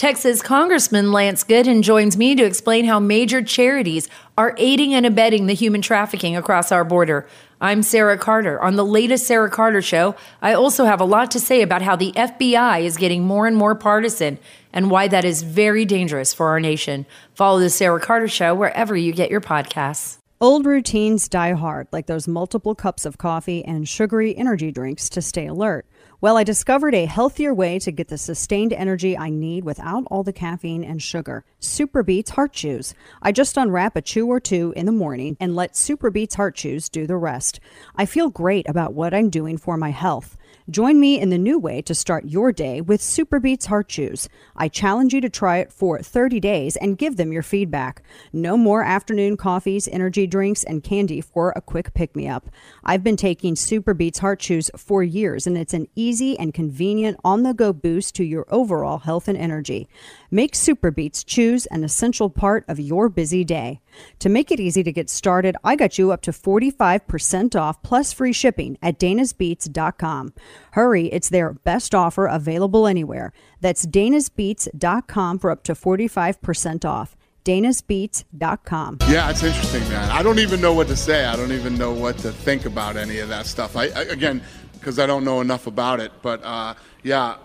Texas Congressman Lance Gooden joins me to explain how major charities are aiding and abetting the human trafficking across our border. I'm Sarah Carter. On the latest Sarah Carter show, I also have a lot to say about how the FBI is getting more and more partisan and why that is very dangerous for our nation. Follow the Sarah Carter show wherever you get your podcasts. Old routines die hard, like those multiple cups of coffee and sugary energy drinks to stay alert. Well, I discovered a healthier way to get the sustained energy I need without all the caffeine and sugar. Super Beets Heart Chews. I just unwrap a chew or two in the morning and let Super Beets Heart Chews do the rest. I feel great about what I'm doing for my health. Join me in the new way to start your day with SuperBeets Heart Chews. I challenge you to try it for 30 days and give them your feedback. No more afternoon coffees, energy drinks, and candy for a quick pick me up. I've been taking SuperBeets Heart Chews for years, and it's an easy and convenient on the go boost to your overall health and energy. Make SuperBeets Chews an essential part of your busy day. To make it easy to get started, I got you up to 45% off plus free shipping at danasbeats.com. Hurry, it's their best offer available anywhere. That's danasbeats.com for up to 45% off. danasbeats.com. Yeah, it's interesting, man. I don't even know what to say. I don't even know what to think about any of that stuff. I, I again, because I don't know enough about it. But uh, yeah,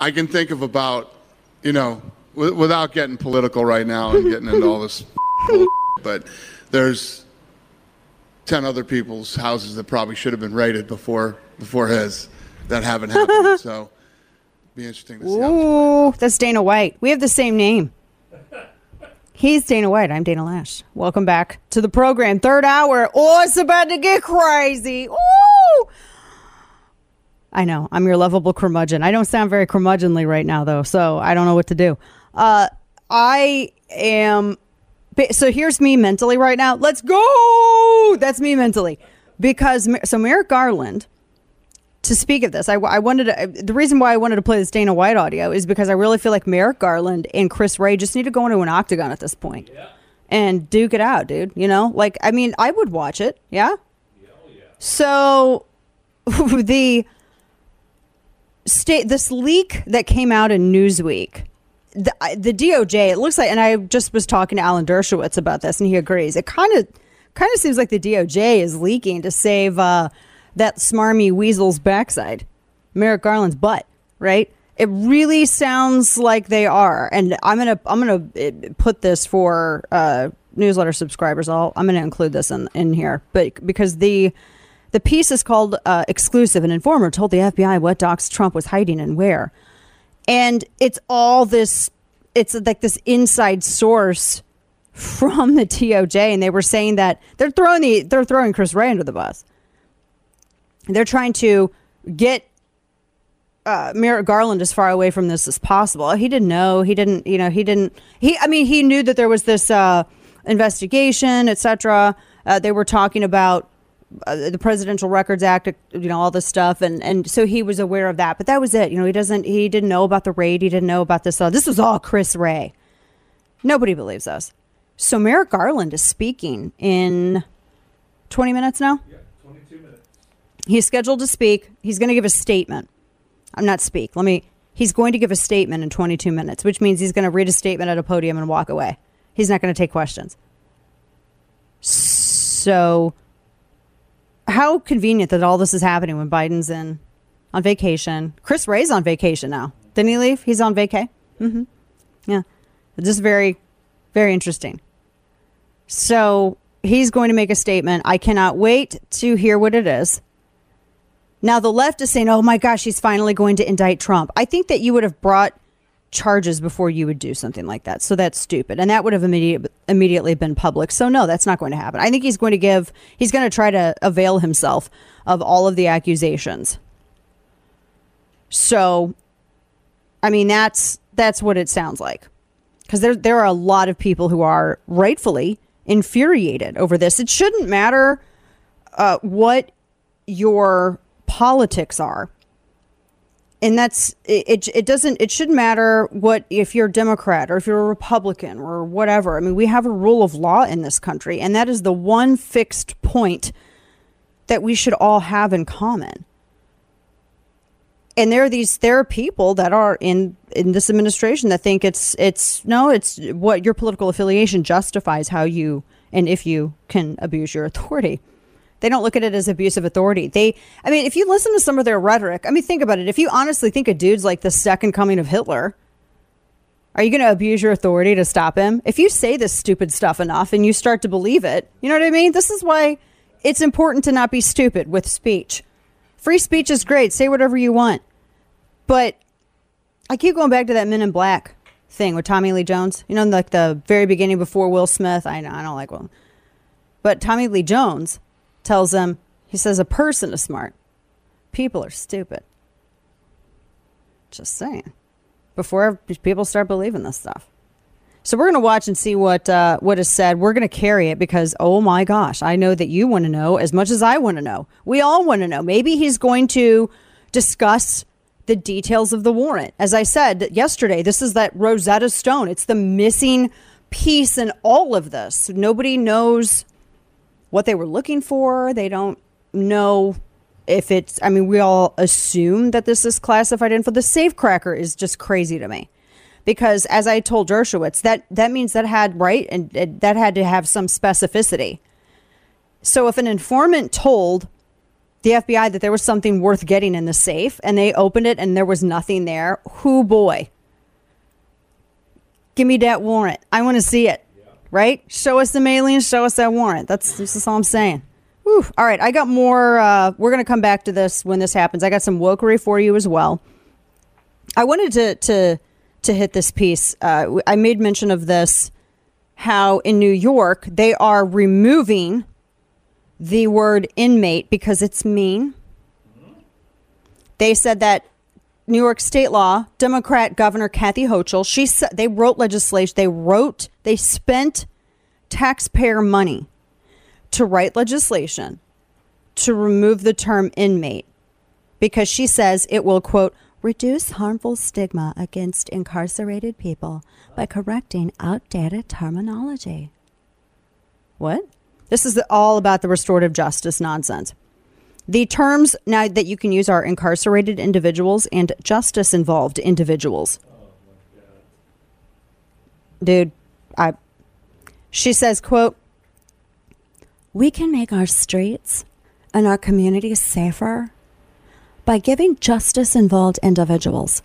I can think of about, you know, without getting political right now and getting into all this, but there's ten other people's houses that probably should have been raided before before his that haven't happened. so, be interesting to see. how Ooh, that's Dana White. We have the same name. He's Dana White. I'm Dana Loesch. Welcome back to the program. Third hour. Oh, it's about to get crazy. Ooh. I know. I'm your lovable curmudgeon. I don't sound very curmudgeonly right now, though, so I don't know what to do. Uh, I am. So here's me mentally right now. Let's go. That's me mentally. Because, so Merrick Garland to speak of this, I, I wanted to, the reason why I wanted to play this Dana White audio is because I really feel like Merrick Garland and Chris Wray just need to go into an octagon at this point and duke it out, dude. You know, like I mean, I would watch it. Yeah. So the state this leak that came out in Newsweek. The, the DOJ, it looks like, and I just was talking to Alan Dershowitz about this, and he agrees. It kind of, kind of seems like the DOJ is leaking to save uh, that smarmy weasel's backside, Merrick Garland's butt, right? It really sounds like they are, and I'm gonna I'm gonna uh, put this for uh, newsletter subscribers. I'll I'm gonna include this in in here, but because the the piece is called uh, "Exclusive." An informer told the FBI what docs Trump was hiding and where, and it's all this. It's like this inside source from the DOJ, and they were saying that they're throwing the they're throwing Chris Wray under the bus. They're trying to get uh, Merrick Garland as far away from this as possible. He didn't know. He didn't. You know. He didn't. He. I mean, he knew that there was this uh, investigation, etc. Uh, they were talking about uh, the Presidential Records Act. You know, all this stuff, and and so he was aware of that. But that was it. You know, he doesn't. He didn't know about the raid. He didn't know about this. Uh, this was all Chris Wray. Nobody believes us. So Merrick Garland is speaking in twenty minutes now. Yeah, twenty-two minutes. He's scheduled to speak. He's going to give a statement. I'm not speak. Let me. He's going to give a statement in 22 minutes, which means he's going to read a statement at a podium and walk away. He's not going to take questions. So, how convenient that all this is happening when Biden's in on vacation. Chris Wray's on vacation now. Didn't he leave? He's on vacay. Mm-hmm. Yeah, just very, very interesting. So he's going to make a statement. I cannot wait to hear what it is. Now, the left is saying, oh my gosh, he's finally going to indict Trump. I think that you would have brought charges before you would do something like that. So that's stupid. And that would have immediate, immediately been public. So, no, that's not going to happen. I think he's going to give, he's going to try to avail himself of all of the accusations. So, I mean, that's that's what it sounds like. Because there, there are a lot of people who are rightfully infuriated over this. It shouldn't matter uh, what your politics are and that's it, it doesn't it shouldn't matter what if you're a democrat or if you're a republican or whatever. I mean we have a rule of law in this country and that is the one fixed point that we should all have in common. And there are these there are people that are in in this administration that think it's it's no it's what your political affiliation justifies how you and if you can abuse your authority they don't look at it as abuse of authority. They i mean if you listen to some of their rhetoric i mean think about it. If you honestly think a dude's like the second coming of hitler are you going to abuse your authority to stop him? If you say this stupid stuff enough and you start to believe it you know what i mean? This is why it's important to not be stupid with speech. Free speech is great. Say whatever you want. But I keep going back to that Men in Black thing with Tommy Lee Jones. You know, like the very beginning before Will Smith. I I don't like Will, but Tommy Lee Jones tells them he says a person is smart, people are stupid. Just saying. Before people start believing this stuff. So we're going to watch and see what uh, what is said. We're going to carry it because oh my gosh, I know that you want to know as much as I want to know. We all want to know. Maybe he's going to discuss the details of the warrant. As I said yesterday, this is that Rosetta Stone. It's the missing piece in all of this. Nobody knows what they were looking for. They don't know if it's, I mean, we all assume that this is classified info. The safecracker is just crazy to me. Because as I told Dershowitz, that, that means that had, right? And, and that had to have some specificity. So if an informant told the FBI that there was something worth getting in the safe and they opened it and there was nothing there. Who boy? Give me that warrant. I want to see it. Right? Show us the aliens, show us that warrant. That's this is all I'm saying. Whew. All right, I got more uh, we're gonna come back to this when this happens. I got some wokery for you as well. I wanted to to to hit this piece. Uh, I made mention of this how in New York they are removing the word inmate because it's mean. They said that New York state law, Democrat Governor Kathy Hochul, she said they wrote legislation, they wrote, they spent taxpayer money to write legislation to remove the term inmate because she says it will quote reduce harmful stigma against incarcerated people by correcting outdated terminology. What? This is all about the restorative justice nonsense. The terms now that you can use are incarcerated individuals and justice involved individuals. Dude, I she says, quote, "We can make our streets and our communities safer by giving justice involved individuals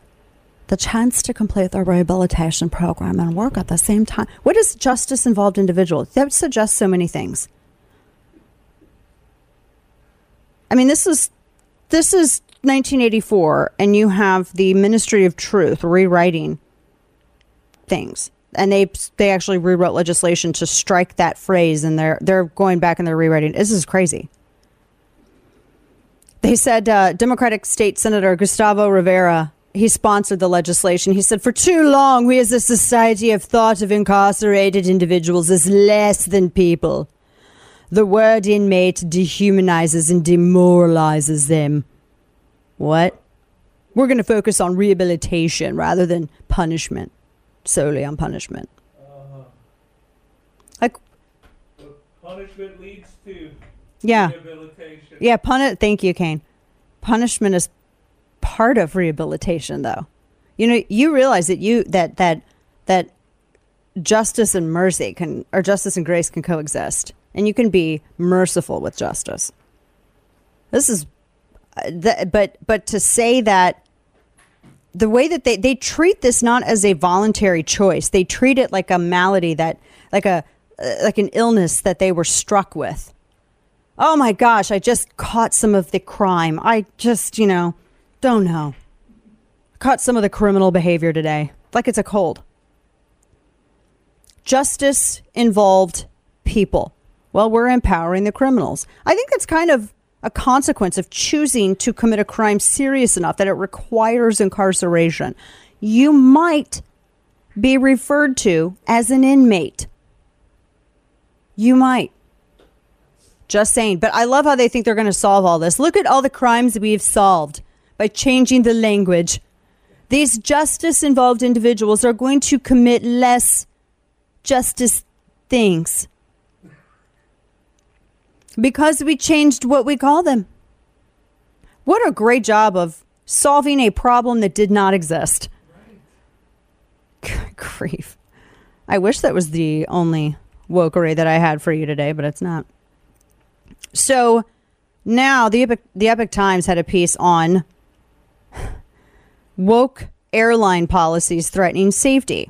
the chance to complete their rehabilitation program and work at the same time. What is justice involved individual? That suggests so many things. I mean, this is this is 1984, and you have the Ministry of Truth rewriting things, and they they actually rewrote legislation to strike that phrase, and they're they're going back and they're rewriting. This is crazy. They said uh, Democratic State Senator Gustavo Rivera he sponsored the legislation. He said, For too long, we as a society have thought of incarcerated individuals as less than people. The word inmate dehumanizes and demoralizes them. What? We're going to focus on rehabilitation rather than punishment, solely on punishment. Uh-huh. Like, punishment leads to yeah. rehabilitation. Yeah, pun- thank you, Kane. Punishment is part of rehabilitation, though. You know, you realize that you that that that justice and mercy can or justice and grace can coexist and you can be merciful with justice. This is, uh, but but to say that the way that they they treat this not as a voluntary choice, they treat it like a malady that like a uh, like an illness that they were struck with. Oh my gosh, I just caught some of the crime. I just, you know, don't know. Caught some of the criminal behavior today. Like it's a cold. Justice involved people. Well, we're empowering the criminals. I think that's kind of a consequence of choosing to commit a crime serious enough that it requires incarceration. You might be referred to as an inmate. You might. Just saying. But I love how they think they're going to solve all this. Look at all the crimes we've solved by changing the language. These justice involved individuals are going to commit less justice things because we changed what we call them. What a great job of solving a problem that did not exist. Good grief. I wish that was the only wokery that I had for you today, but it's not. So now the Epoch, the Epoch Times had a piece on woke airline policies threatening safety.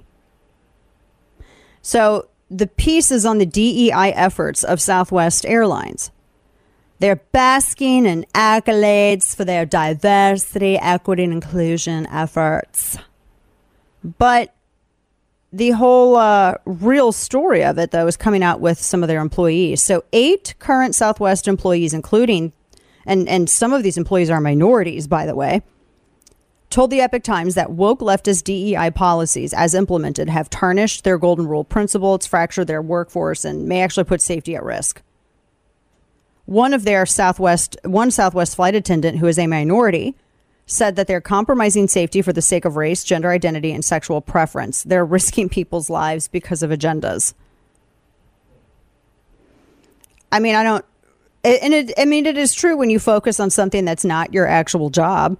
So the piece is on the DEI efforts of Southwest Airlines. They're basking in accolades for their diversity, equity, and inclusion efforts. But the whole uh, real story of it, though, is coming out with some of their employees. So, eight current Southwest employees, including, and, and some of these employees are minorities, by the way, told the Epoch Times that woke leftist DEI policies, as implemented, have tarnished their golden rule principle, it's fractured their workforce, and may actually put safety at risk. One of their Southwest, one Southwest flight attendant who is a minority, said that they're compromising safety for the sake of race, gender identity, and sexual preference. They're risking people's lives because of agendas. I mean, I don't, and it, I mean, it is true when you focus on something that's not your actual job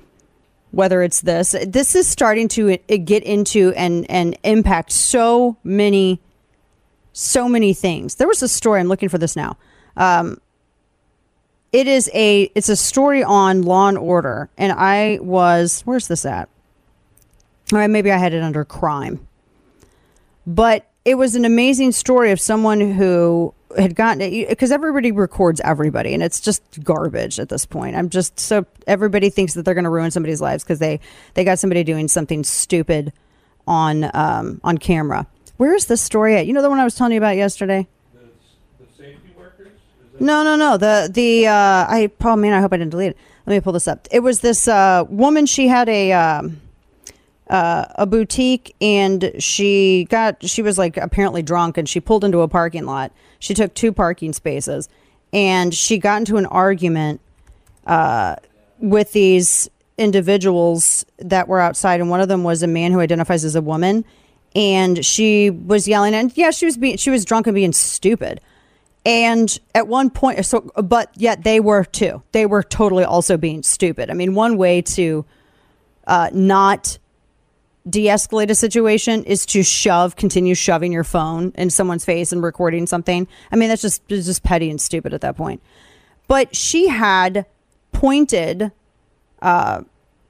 whether it's this. This is starting to get into and and impact so many so many things. There was a story i'm looking for this now. Um, it is a it's a story on law and order and i was where's this at? All right maybe i had it under crime. But it was an amazing story of someone who had gotten it because everybody records everybody and it's just garbage at this point. I'm just so everybody thinks that they're going to ruin somebody's lives because they they got somebody doing something stupid on um on camera. Where's the story at? You know the one i was telling you about yesterday? The, the safety workers? No no no. The the uh i oh man i hope i didn't delete it. Let me pull this up. It was this uh woman she had a um uh, a boutique and she got she was like apparently drunk and she pulled into a parking lot she took two parking spaces. And she got into an argument uh, with these individuals that were outside. And one of them was a man who identifies as a woman. And she was yelling and yeah she was being she was drunk and being stupid. And at one point so but yet they were too. They were totally also being stupid. I mean one way to uh, not de-escalate a situation is to shove continue shoving your phone in someone's face and recording something. I mean that's just it's just petty and stupid at that point. But she had pointed uh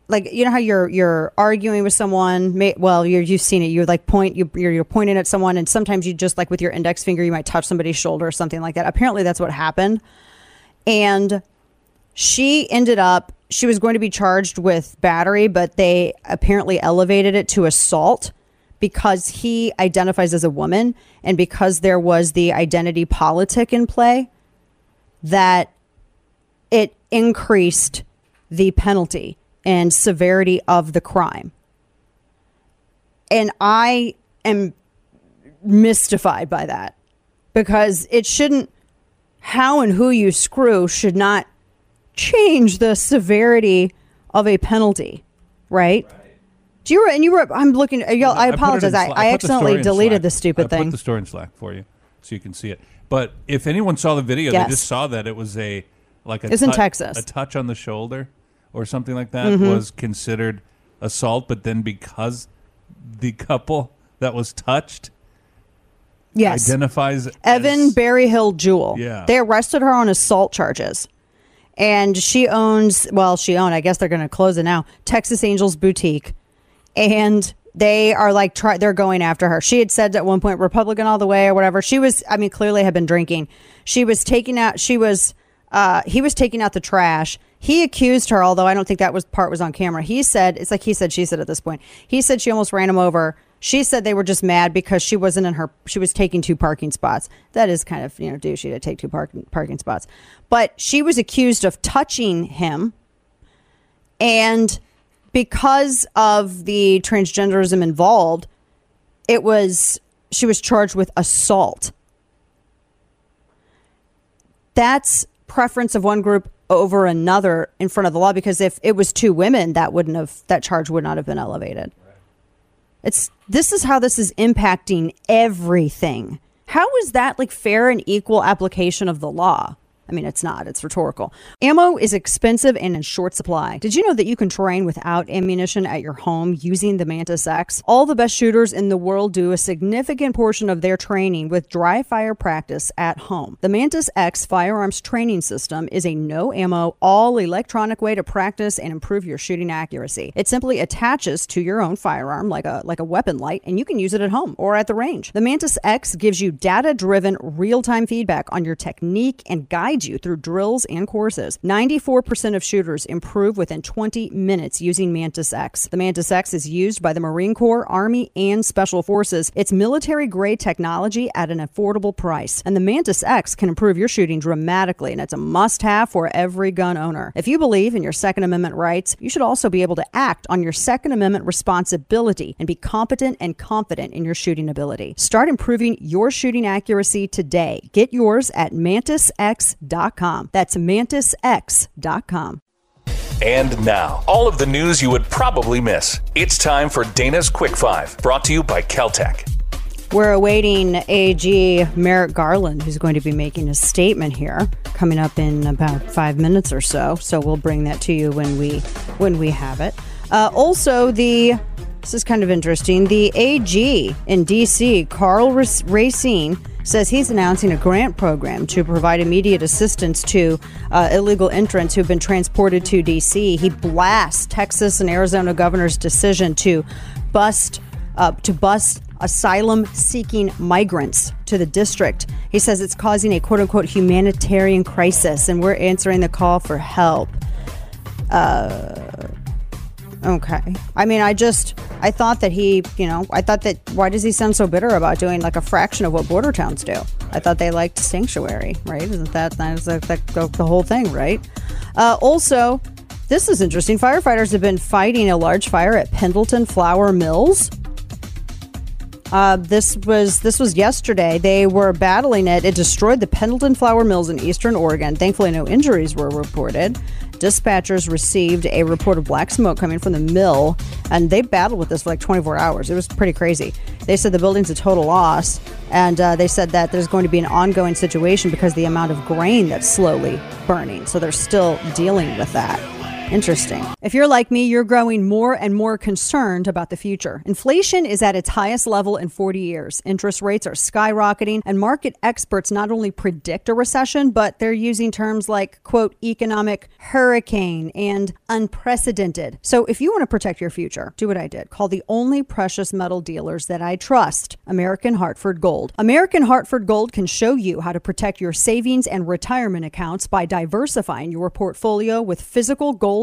like you know how you're you're arguing with someone? May, well you're you've seen it. You're like point you, you're, you're pointing at someone and sometimes you just like with your index finger you might touch somebody's shoulder or something like that. Apparently that's what happened. And she ended up she was going to be charged with battery but they apparently elevated it to assault because he identifies as a woman and because there was the identity politic in play that it increased the penalty and severity of the crime. And i am mystified by that because it shouldn't how and who you screw should not change the severity of a penalty, right? Do you and you were? I'm looking. Y'all, I put apologize. I. I put the accidentally deleted the stupid I thing. Put the story in Slack for you, so you can see it. But if anyone saw the video, Yes. they just saw that it was a like a It's in Texas. a touch on the shoulder or something like that Mm-hmm. was considered assault. But then because the couple that was touched yes, identifies Evan as, Berryhill Jewel. Yeah. they arrested her on assault charges, and she owns. Well, she owned. I guess they're going to close it now. Texas Angels Boutique, and they are like try. They're going after her. She had said at one point Republican all the way or whatever. She was. I mean, clearly had been drinking. She was taking out. She was. Uh, he was taking out the trash. He accused her, although I don't think that was part was on camera. He said it's like he said she said at this point. He said she almost ran him over. She said they were just mad because she wasn't in her. She was taking two parking spots. That is kind of you know douchey to take two parking parking spots. But she was accused of touching him, and because of the transgenderism involved, it was she was charged with assault. That's preference of one group over another in front of the law because if it was two women, that wouldn't have that charge would not have been elevated. It's this is how this is impacting everything. How is that like fair and equal application of the law? I mean, it's not, it's rhetorical. Ammo is expensive and in short supply. Did you know that you can train without ammunition at your home using the Mantis X? All the best shooters in the world do a significant portion of their training with dry fire practice at home. The Mantis X firearms training system is a no ammo, all electronic way to practice and improve your shooting accuracy. It simply attaches to your own firearm like a like a weapon light and you can use it at home or at the range. The Mantis X gives you data-driven real-time feedback on your technique and guides you through drills and courses. 94% of shooters improve within 20 minutes using Mantis X. The Mantis X is used by the Marine Corps, Army, and Special Forces. It's military grade technology at an affordable price. And the Mantis X can improve your shooting dramatically, and it's a must have for every gun owner. If you believe in your Second Amendment rights, you should also be able to act on your Second Amendment responsibility and be competent and confident in your shooting ability. Start improving your shooting accuracy today. Get yours at mantisx.com. That's mantisx.com. And now, all of the news you would probably miss. It's time for Dana's Quick Five, brought to you by KelTec. We're awaiting AG Merrick Garland, who's going to be making a statement here, coming up in about five minutes or so. So we'll bring that to you when we when we have it. Uh, also, the this is kind of interesting. The AG in DC, Karl Racine, says he's announcing a grant program to provide immediate assistance to uh, illegal entrants who've been transported to DC. He blasts Texas and Arizona governor's decision to bust uh, to bust asylum seeking migrants to the district. He says it's causing a quote unquote humanitarian crisis, and we're answering the call for help. Uh, okay. I mean, I just, I thought that he, you know, I thought that, why does he sound so bitter about doing like a fraction of what border towns do? I thought they liked sanctuary, right? Isn't that, that is the, the, the whole thing, right? Uh, also, this is interesting. Firefighters have been fighting a large fire at Pendleton Flour Mills uh, this was this was yesterday. They were battling it. It destroyed the Pendleton flour mills in eastern Oregon. Thankfully, no injuries were reported. Dispatchers received a report of black smoke coming from the mill, and they battled with this for like 24 hours. It was pretty crazy. They said the building's a total loss, and uh, they said that there's going to be an ongoing situation because the amount of grain that's slowly burning. So they're still dealing with that. Interesting. If you're like me, you're growing more and more concerned about the future. Inflation is at its highest level in 40 years. Interest rates are skyrocketing, and market experts not only predict a recession, but they're using terms like, quote, economic hurricane and unprecedented. So if you want to protect your future, do what I did. Call the only precious metal dealers that I trust, American Hartford Gold. American Hartford Gold can show you how to protect your savings and retirement accounts by diversifying your portfolio with physical gold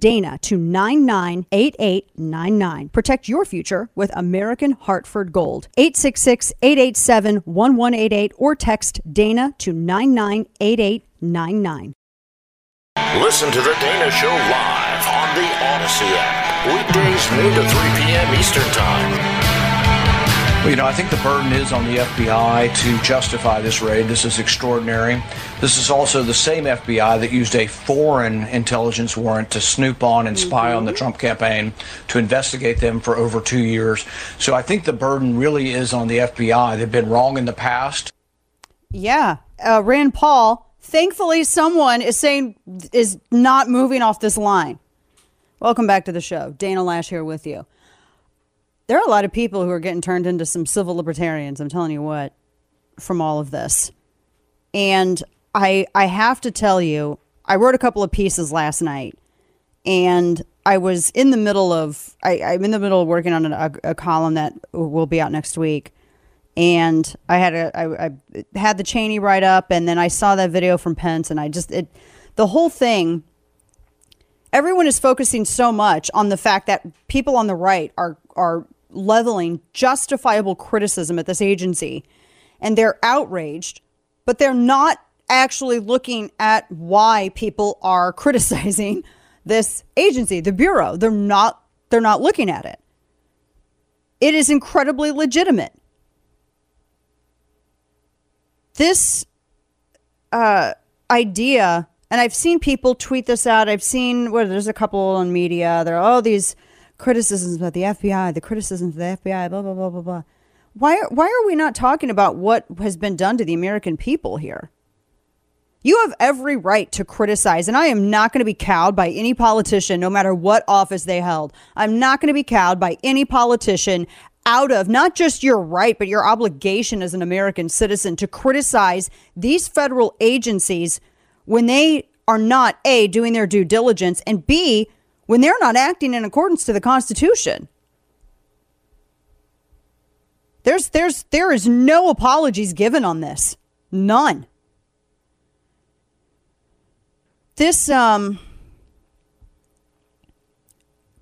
Dana to 998899. Protect your future with American Hartford Gold. 866 887 1188 or text Dana to 998899. Listen to The Dana Show live on the Odyssey app. Weekdays noon to 3 p.m. Eastern Time. Well, you know, I think the burden is on the FBI to justify this raid. This is extraordinary. This is also the same FBI that used a foreign intelligence warrant to snoop on and spy mm-hmm. on the mm-hmm. Trump campaign to investigate them for over two years. So I think the burden really is on the FBI. They've been wrong in the past. Yeah. Uh, Rand Paul, thankfully, someone is saying, is not moving off this line. Welcome back to the show. Dana Loesch here with you there are a lot of people who are getting turned into some civil libertarians. I'm telling you what, from all of this. And I I have to tell you, I wrote a couple of pieces last night, and I was in the middle of I, am in the middle of working on a, a, column that will be out next week, and I had a I, I had the Cheney write up, and then I saw that video from Pence, and I just it the whole thing everyone is focusing so much on the fact that people on the right are are leveling justifiable criticism at this agency and they're outraged, but they're not actually looking at why people are criticizing this agency, the bureau. They're not they're not looking at it. It is incredibly legitimate. This uh, idea, and I've seen people tweet this out. I've seen what there's a couple on media. There are all these criticisms about the FBI, the criticisms of the FBI, blah blah blah blah blah. Why why are we not talking about what has been done to the American people here? You have every right to criticize, and I am not going to be cowed by any politician, no matter what office they held. I'm not going to be cowed by any politician out of not just your right, but your obligation as an American citizen to criticize these federal agencies when they are not A, doing their due diligence, and B, when they're not acting in accordance to the Constitution. There's, there's, there is no apologies given on this. None. this um,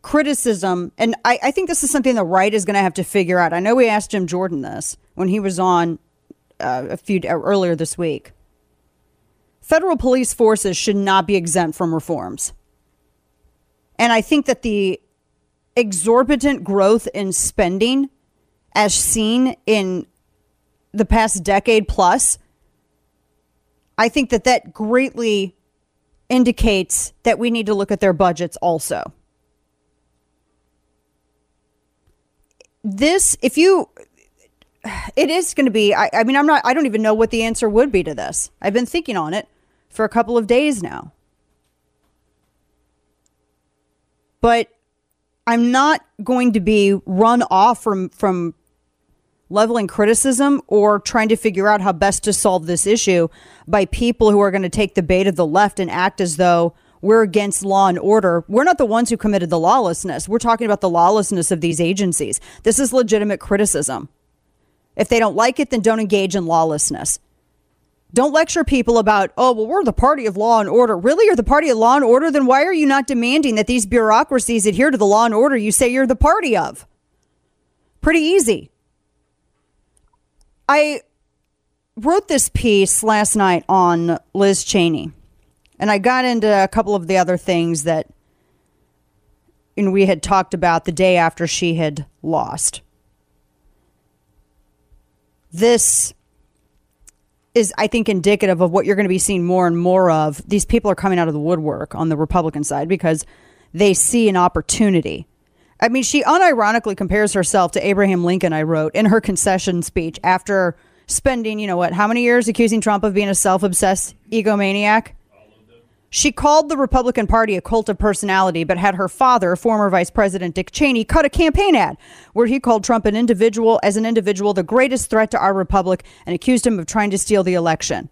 criticism, and I, I, think this is something the right is going to have to figure out. I know we asked Jim Jordan this when he was on uh, a few uh, earlier this week. Federal police forces should not be exempt from reforms. And I think that the exorbitant growth in spending, as seen in the past decade plus, I think that that greatly indicates that we need to look at their budgets also. This, if you, it is going to be, I, I mean, I'm not, I don't even know what the answer would be to this. I've been thinking on it for a couple of days now. But I'm not going to be run off from, from leveling criticism or trying to figure out how best to solve this issue by people who are going to take the bait of the left and act as though we're against law and order. We're not the ones who committed the lawlessness. We're talking about the lawlessness of these agencies. This is legitimate criticism. If they don't like it, then don't engage in lawlessness. Don't lecture people about, oh, well, we're the party of law and order. Really? You're the party of law and order? Then why are you not demanding that these bureaucracies adhere to the law and order you say you're the party of? Pretty easy. I wrote this piece last night on Liz Cheney, and I got into a couple of the other things that know, we had talked about the day after she had lost. This is, I think, indicative of what you're going to be seeing more and more of. These people are coming out of the woodwork on the Republican side because they see an opportunity I mean, she unironically compares herself to Abraham Lincoln, I wrote in her concession speech after spending, you know what, how many years accusing Trump of being a self obsessed egomaniac? She called the Republican Party a cult of personality, but had her father, former Vice President Dick Cheney, cut a campaign ad where he called Trump an individual, as an individual, the greatest threat to our republic and accused him of trying to steal the election.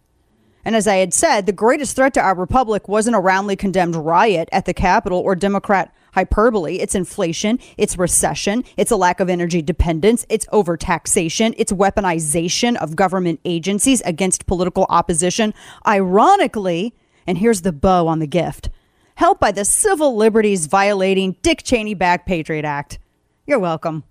And as I had said, the greatest threat to our republic wasn't a roundly condemned riot at the Capitol or Democrat hyperbole. It's inflation, it's recession, it's a lack of energy dependence, it's overtaxation, it's weaponization of government agencies against political opposition. Ironically, and here's the bow on the gift helped by the civil liberties violating Dick Cheney backed Patriot Act. You're welcome.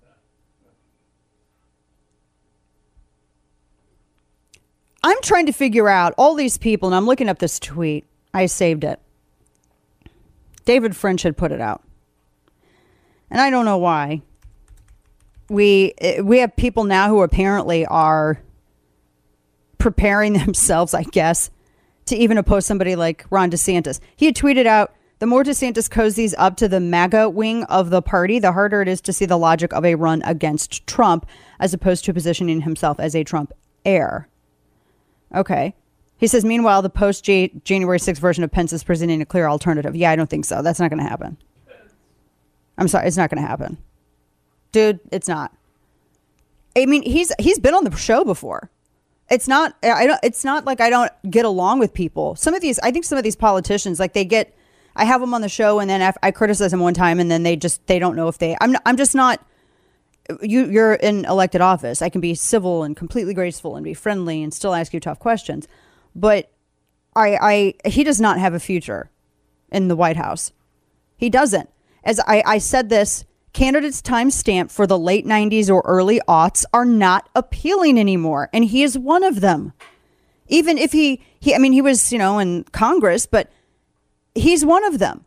I'm trying to figure out all these people, and I'm looking up this tweet. I saved it. David French had put it out and I don't know why. We eh, we have people now who apparently are preparing themselves, I guess, to even oppose somebody like Ron DeSantis. He had tweeted out, "The more DeSantis cozies up to the MAGA wing of the party, the harder it is to see the logic of a run against Trump, as opposed to positioning himself as a Trump heir." Okay. He says, meanwhile, the post January 6th version of Pence is presenting a clear alternative. Yeah, I don't think so. That's not going to happen. I'm sorry, it's not going to happen, dude. It's not. I mean, he's he's been on the show before. It's not. I don't. It's not like I don't get along with people. Some of these, I think, some of these politicians, like they get. I have them on the show, and then I criticize them one time, and then they just they don't know if they. I'm I'm just not. You you're in elected office. I can be civil and completely graceful and be friendly and still ask you tough questions, but I I he does not have a future in the White House. He doesn't as I, I said this, candidates' time stamp for the late 90s or early aughts are not appealing anymore. And he is one of them. Even if he, He, I mean, he was, you know, in Congress, but he's one of them.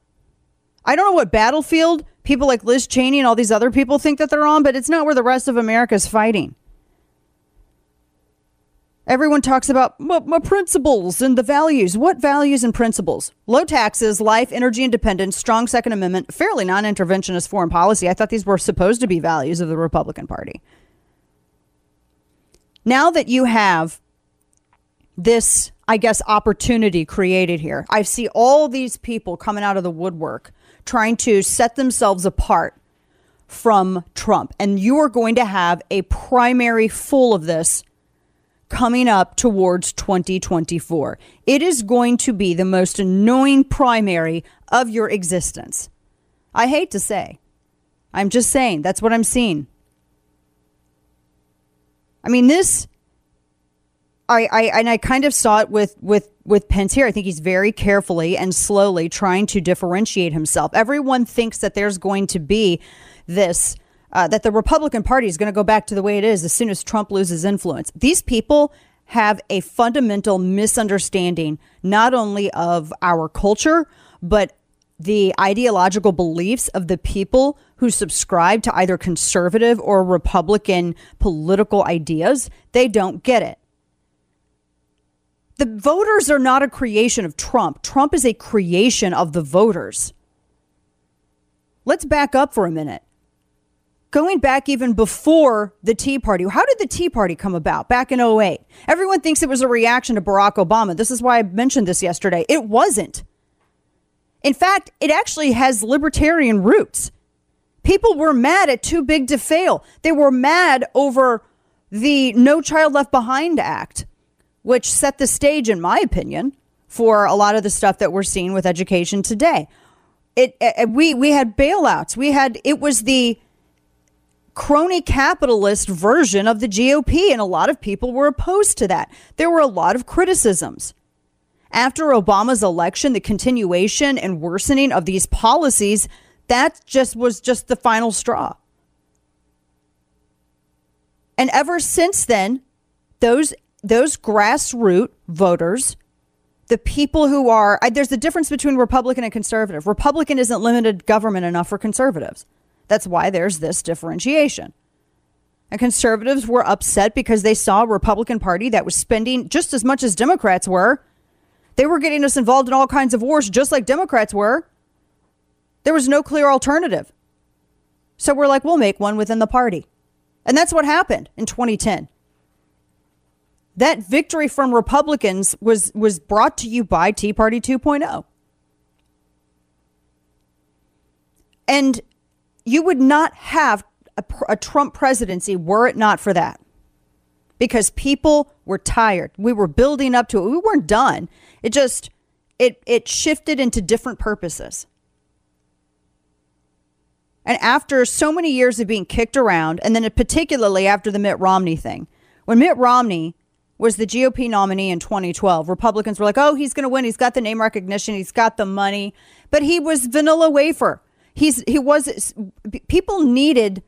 I don't know what battlefield people like Liz Cheney and all these other people think that they're on, but it's not where the rest of America is fighting. Everyone talks about my, my principles and the values. What values and principles? Low taxes, life, energy independence, strong Second Amendment, fairly non interventionist foreign policy. I thought these were supposed to be values of the Republican Party. Now that you have this, I guess, opportunity created here, I see all these people coming out of the woodwork trying to set themselves apart from Trump. And you are going to have a primary full of this coming up towards 2024. It is going to be the most annoying primary of your existence. I hate to say. I'm just saying, that's what I'm seeing. I mean, this I, I and I kind of saw it with with with Pence here. I think he's very carefully and slowly trying to differentiate himself. Everyone thinks that there's going to be this uh, that the Republican Party is going to go back to the way it is as soon as Trump loses influence. These people have a fundamental misunderstanding not only of our culture but the ideological beliefs of the people who subscribe to either conservative or Republican political ideas. They don't get it the voters are not a creation of Trump. Trump is a creation of the voters. Let's back up for a minute. Going back even before the Tea Party, how did the Tea Party come about back in 08? Everyone thinks it was a reaction to Barack Obama. This is why I mentioned this yesterday. It wasn't. In fact, it actually has libertarian roots. People were mad at Too Big to Fail. They were mad over the No Child Left Behind Act which set the stage, in my opinion, for a lot of the stuff that we're seeing with education today. It, it we we had bailouts. We had it was the crony capitalist version of the GOP, and a lot of people were opposed to that. There were a lot of criticisms. After Obama's election, the continuation and worsening of these policies, that just was just the final straw. And ever since then, those those grassroots voters, the people who are, there's a difference between Republican and conservative. Republican isn't limited government enough for conservatives. That's why there's this differentiation. And conservatives were upset because they saw a Republican Party that was spending just as much as Democrats were. They were getting us involved in all kinds of wars, just like Democrats were. There was no clear alternative. So we're like, we'll make one within the party. And that's what happened in 2010 that victory from Republicans was was brought to you by Tea Party 2.0. And you would not have a, a, Trump presidency were it not for that. Because people were tired. We were building up to it. We weren't done. It just it it shifted into different purposes. And after so many years of being kicked around, and then particularly after the Mitt Romney thing, when Mitt Romney was the GOP nominee in 2012. Republicans were like, oh, he's going to win. He's got the name recognition. He's got the money. But he was vanilla wafer. He's, he was, people needed,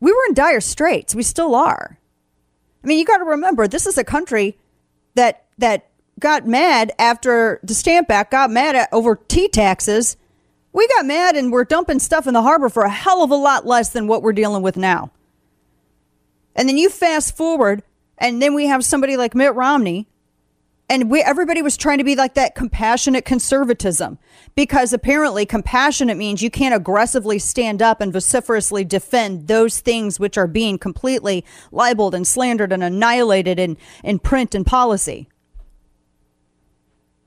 we were in dire straits. We still are. I mean, you got to remember, this is a country that, that got mad after the Stamp Act, got mad at, over tea taxes. We got mad and we're dumping stuff in the harbor for a hell of a lot less than what we're dealing with now. And then you fast forward and then we have somebody like Mitt Romney. And we, everybody was trying to be like that compassionate conservatism because apparently compassionate means you can't aggressively stand up and vociferously defend those things which are being completely libeled and slandered and annihilated in, in print and policy.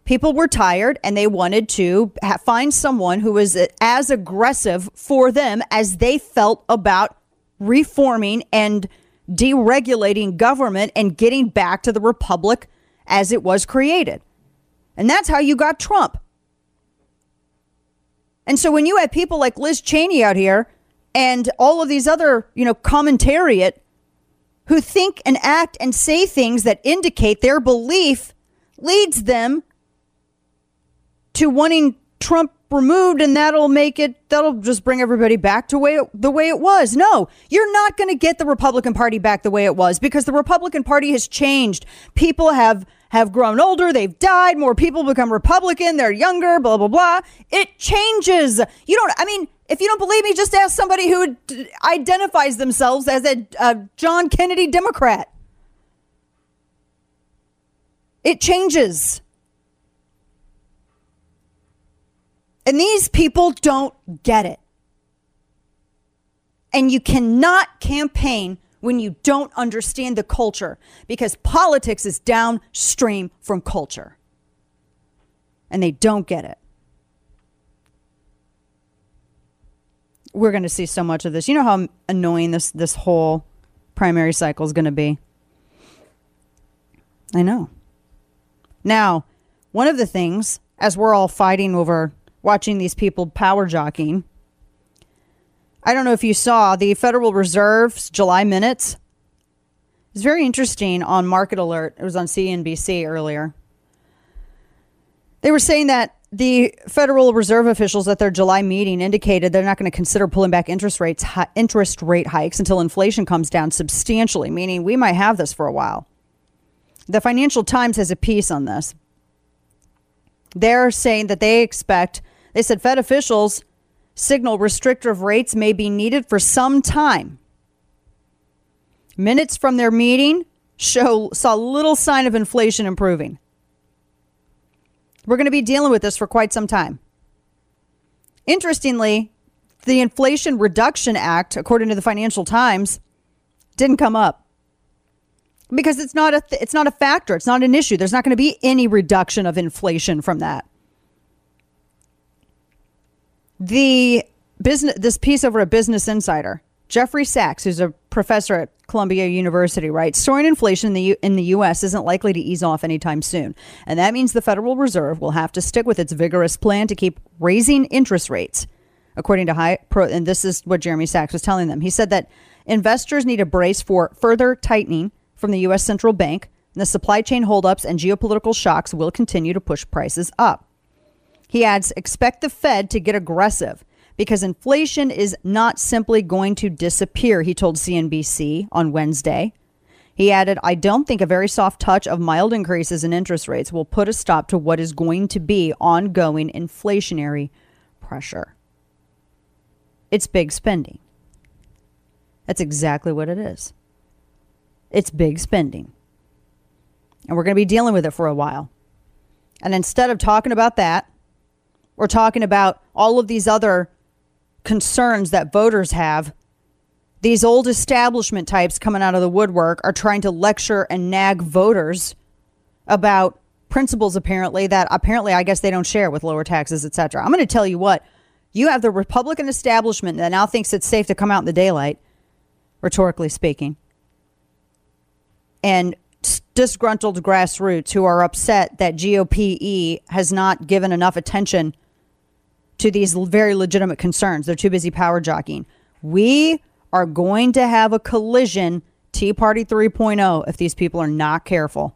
People were tired and they wanted to ha- find someone who was as aggressive for them as they felt about reforming and deregulating government and getting back to the republic as it was created. And that's how you got Trump. And so when you have people like Liz Cheney out here and all of these other, you know, commentariat who think and act and say things that indicate their belief leads them to wanting Trump removed and that'll make it that'll just bring everybody back to way, the way it was. No, you're not going to get the Republican Party back the way it was because the Republican Party has changed. People have have grown older, they've died, more people become Republican, they're younger, blah, blah, blah. It changes. You don't, I mean, if you don't believe me, just ask somebody who identifies themselves as a, a John Kennedy Democrat. It changes. And these people don't get it. And you cannot campaign when you don't understand the culture because politics is downstream from culture. And they don't get it. We're going to see so much of this. You know how annoying this this whole primary cycle is going to be. I know. Now, one of the things as we're all fighting over watching these people power jockeying I don't know if you saw the Federal Reserve's July minutes. It's very interesting on Market Alert. It was on CNBC earlier. They were saying that the Federal Reserve officials at their July meeting indicated they're not going to consider pulling back interest rates interest rate hikes until inflation comes down substantially, meaning we might have this for a while. The Financial Times has a piece on this. They're saying that they expect they said Fed officials signal restrictive rates may be needed for some time. Minutes from their meeting show saw little sign of inflation improving. We're going to be dealing with this for quite some time. Interestingly, the Inflation Reduction Act, according to the Financial Times, didn't come up because it's not a th- it's not a factor. It's not an issue. There's not going to be any reduction of inflation from that. The business this piece over at Business Insider. Jeffrey Sachs, who's a professor at Columbia University, writes soaring inflation in the, U- in the U.S. isn't likely to ease off anytime soon. And that means the Federal Reserve will have to stick with its vigorous plan to keep raising interest rates. According to high, pro, and this is what Jeremy Sachs was telling them. He said that investors need a brace for further tightening from the U.S. central bank. And the supply chain holdups and geopolitical shocks will continue to push prices up. He adds, expect the Fed to get aggressive because inflation is not simply going to disappear, he told CNBC on Wednesday. He added, I don't think a very soft touch of mild increases in interest rates will put a stop to what is going to be ongoing inflationary pressure. It's big spending. That's exactly what it is. It's big spending. And we're going to be dealing with it for a while. And instead of talking about that, we're talking about all of these other concerns that voters have. These old establishment types coming out of the woodwork are trying to lecture and nag voters about principles apparently that apparently I guess they don't share with lower taxes, etc. I'm going to tell you what. You have the Republican establishment that now thinks it's safe to come out in the daylight, rhetorically speaking. And disgruntled grassroots who are upset that GOPE has not given enough attention to these very legitimate concerns. They're too busy power jockeying. We are going to have a collision Tea Party 3.0 if these people are not careful.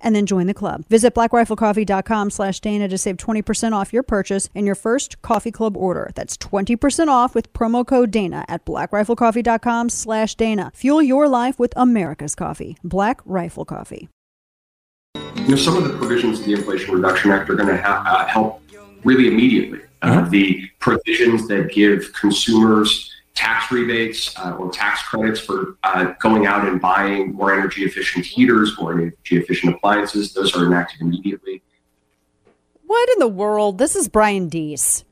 and then join the club. Visit blackriflecoffee.com slash Dana to save 20% off your purchase and your first coffee club order. That's 20% off with promo code Dana at blackriflecoffee.com slash Dana. Fuel your life with America's coffee. Black Rifle Coffee. You know, some of the provisions of the Inflation Reduction Act are going to ha- uh, help really immediately. Uh, the provisions that give consumers tax rebates uh, or tax credits for uh, going out and buying more energy efficient heaters, more energy efficient appliances, those are enacted immediately. What in the world? This is Brian Deese,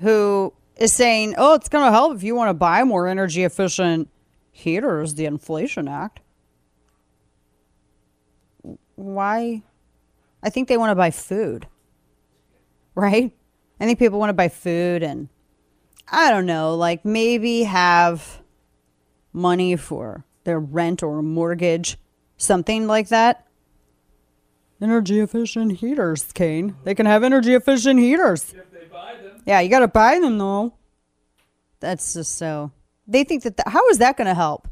who is saying, oh, it's going to help if you want to buy more energy efficient heaters, the Inflation Act. why? I think they want to buy food, right? I think people want to buy food and I don't know, like maybe have money for their rent or mortgage, something like that. Energy efficient heaters, Kane. They can have energy efficient heaters. If they buy them. Yeah, you got to buy them though. That's just so. They think that. The, how is that going to help?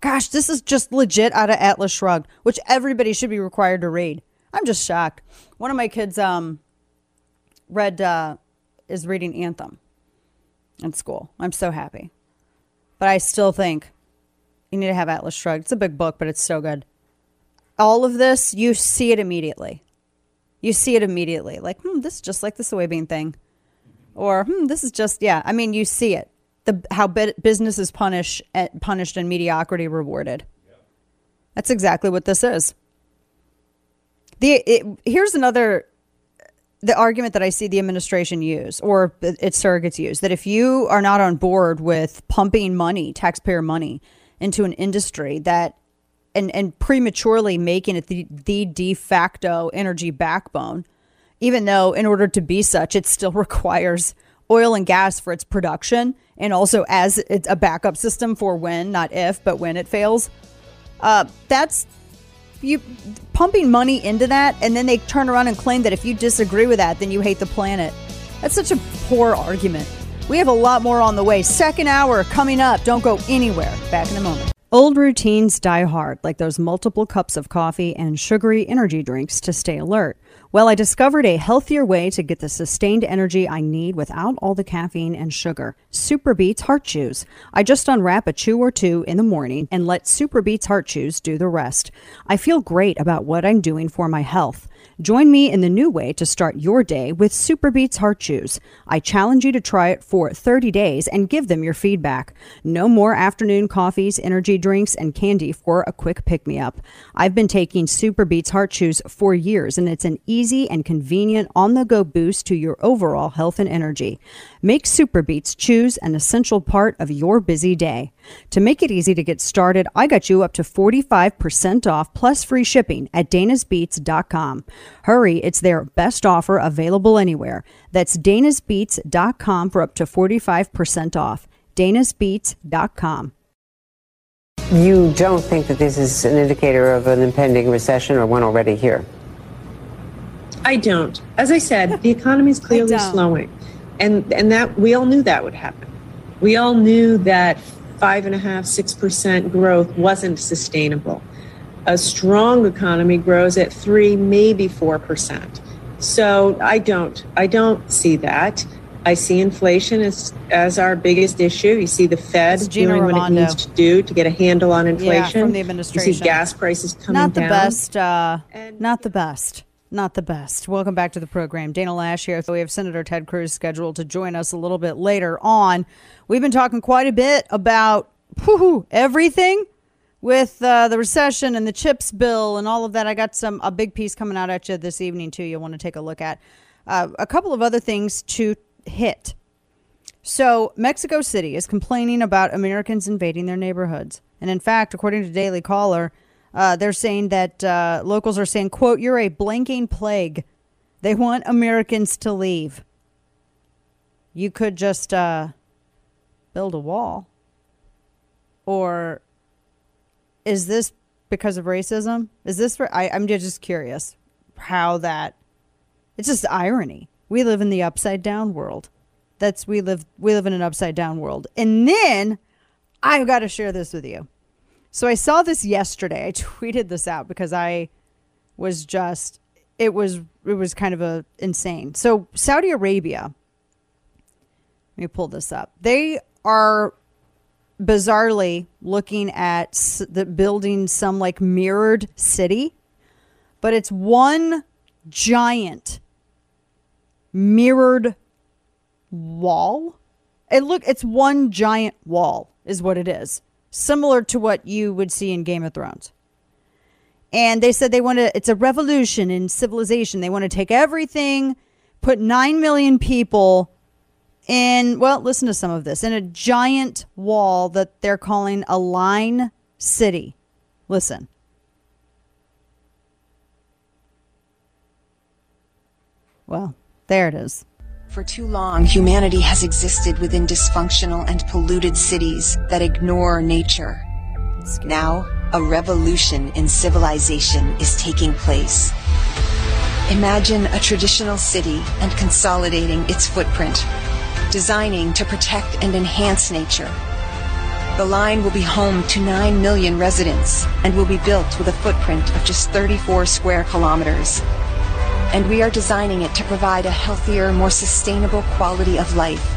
Gosh, this is just legit out of Atlas Shrugged, which everybody should be required to read. I'm just shocked. One of my kids um read uh, is reading Anthem in school. I'm so happy, but I still think you need to have Atlas Shrugged. It's a big book, but it's so good. All of this, you see it immediately. You see it immediately. Like, hmm, this is just like the soybean thing, or hmm, this is just yeah. I mean, you see it. The how business is punished punished and mediocrity rewarded. That's exactly what this is. The it, here's another the argument that I see the administration use or its surrogates use that if you are not on board with pumping money, taxpayer money into an industry that and and prematurely making it the, the de facto energy backbone, even though in order to be such, it still requires oil and gas for its production and also as it's a backup system for when, not if, but when it fails. Uh, that's you pumping money into that and then they turn around and claim that if you disagree with that then you hate the planet. That's such a poor argument. We have a lot more on the way. Second hour coming up. Don't go anywhere. Back in a moment. Old routines die hard, like those multiple cups of coffee and sugary energy drinks to stay alert. Well, I discovered a healthier way to get the sustained energy I need without all the caffeine and sugar. SuperBeats Heart Chews. I just unwrap a chew or two in the morning and let SuperBeats Heart Chews do the rest. I feel great about what I'm doing for my health. Join me in the new way to start your day with SuperBeats Heart Chews. I challenge you to try it for 30 days and give them your feedback. No more afternoon coffees, energy drinks, and candy for a quick pick me up. I've been taking SuperBeats Heart Chews for years, and it's an easy and convenient on the go boost to your overall health and energy. Make SuperBeats Chews an essential part of your busy day. To make it easy to get started, I got you up to 45% off plus free shipping at danasbeats.com. Hurry, it's their best offer available anywhere. That's danasbeats.com for up to 45% off. danasbeats.com. You don't think that this is an indicator of an impending recession or one already here? I don't. As I said, the economy is clearly slowing. And and that we all knew that would happen. We all knew that five and a half, six percent growth wasn't sustainable a strong economy grows at three, maybe four percent. So I don't, I don't see that. I see inflation as as our biggest issue. You see the Fed doing Raimondo. what it needs to do to get a handle on inflation. Yeah, from the administration. You see gas prices coming down. not the down. best. Uh, not the best. Not the best. Welcome back to the program. Dana Loesch here. We have Senator Ted Cruz scheduled to join us a little bit later on. We've been talking quite a bit about everything with uh, the recession and the chips bill and all of that. I got some a big piece coming out at you this evening too. You'll want to take a look at uh, a couple of other things to hit. So Mexico City is complaining about Americans invading their neighborhoods, and in fact, according to Daily Caller, uh, they're saying that uh, locals are saying, "quote You're a blanking plague." They want Americans to leave. You could just uh, build a wall, or is this because of racism? Is this? I, I'm just curious how that. It's just irony. We live in the upside down world. That's we live. We live in an upside down world. And then I've got to share this with you. So I saw this yesterday. I tweeted this out because I was just. It was it was kind of a insane. So Saudi Arabia. Let me pull this up. They are bizarrely looking at the building some like mirrored city, but it's one giant mirrored wall. It look it's one giant wall is what it is similar to what you would see in Game of Thrones. And they said they want to, it's a revolution in civilization. They want to take everything, put 9 million people in, well, listen to some of this, in a giant wall that they're calling a line city. Listen. Well, there it is. For too long, humanity has existed within dysfunctional and polluted cities that ignore nature. Now, a revolution in civilization is taking place. Imagine a traditional city and consolidating its footprint, designing to protect and enhance nature. The line will be home to 9 million residents and will be built with a footprint of just 34 square kilometers and we are designing it to provide a healthier, more sustainable quality of life.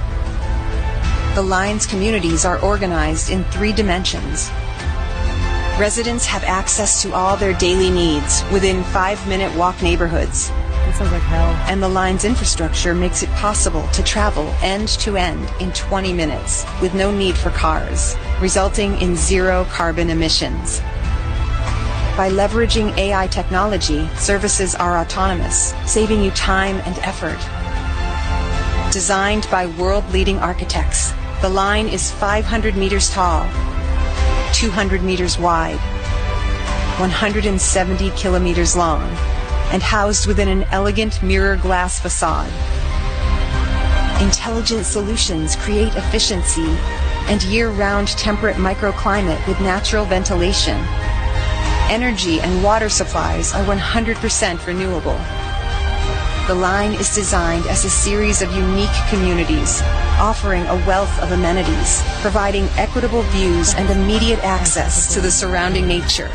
The Line's communities are organized in three dimensions. Residents have access to all their daily needs within five minute walk neighborhoods. That sounds like hell. And the line's infrastructure makes it possible to travel end to end in 20 minutes with no need for cars, resulting in zero carbon emissions. By leveraging AI technology, services are autonomous, saving you time and effort. Designed by world-leading architects, the line is 500 meters tall, 200 meters wide, 170 kilometers long, and housed within an elegant mirror glass facade. Intelligent solutions create efficiency and year-round temperate microclimate with natural ventilation energy and water supplies are 100% renewable. The line is designed as a series of unique communities, offering a wealth of amenities, providing equitable views and immediate access to the surrounding nature.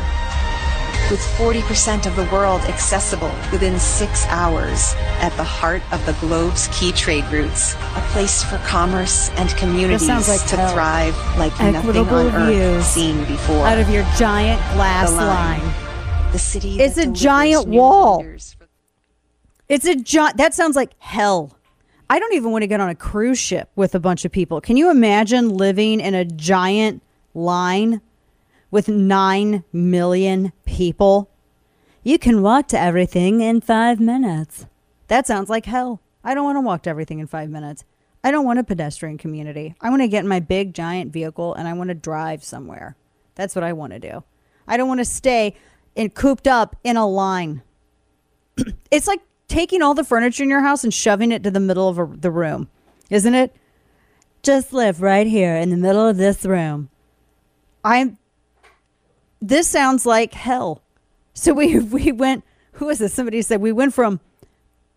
With 40% of the world accessible within six hours, at the heart of the globe's key trade routes, a place for commerce and communities like to hell. thrive like Equitable nothing on earth seen before. Out of your giant glass The line. line. The city It's a giant wall. It's a giant. That sounds like hell. I don't even want to get on a cruise ship with a bunch of people. Can you imagine living in a giant line with nine million people? You can walk to everything in five minutes. That sounds like hell. I don't want to walk to everything in five minutes. I don't want a pedestrian community. I want to get in my big giant vehicle and I want to drive somewhere. That's what I want to do. I don't want to stay in cooped up in a line. it's like taking all the furniture in your house and shoving it to the middle of a, the room, isn't it? Just live right here in the middle of this room. I'm. This sounds like hell. So we we went. Who is this? Somebody said we went from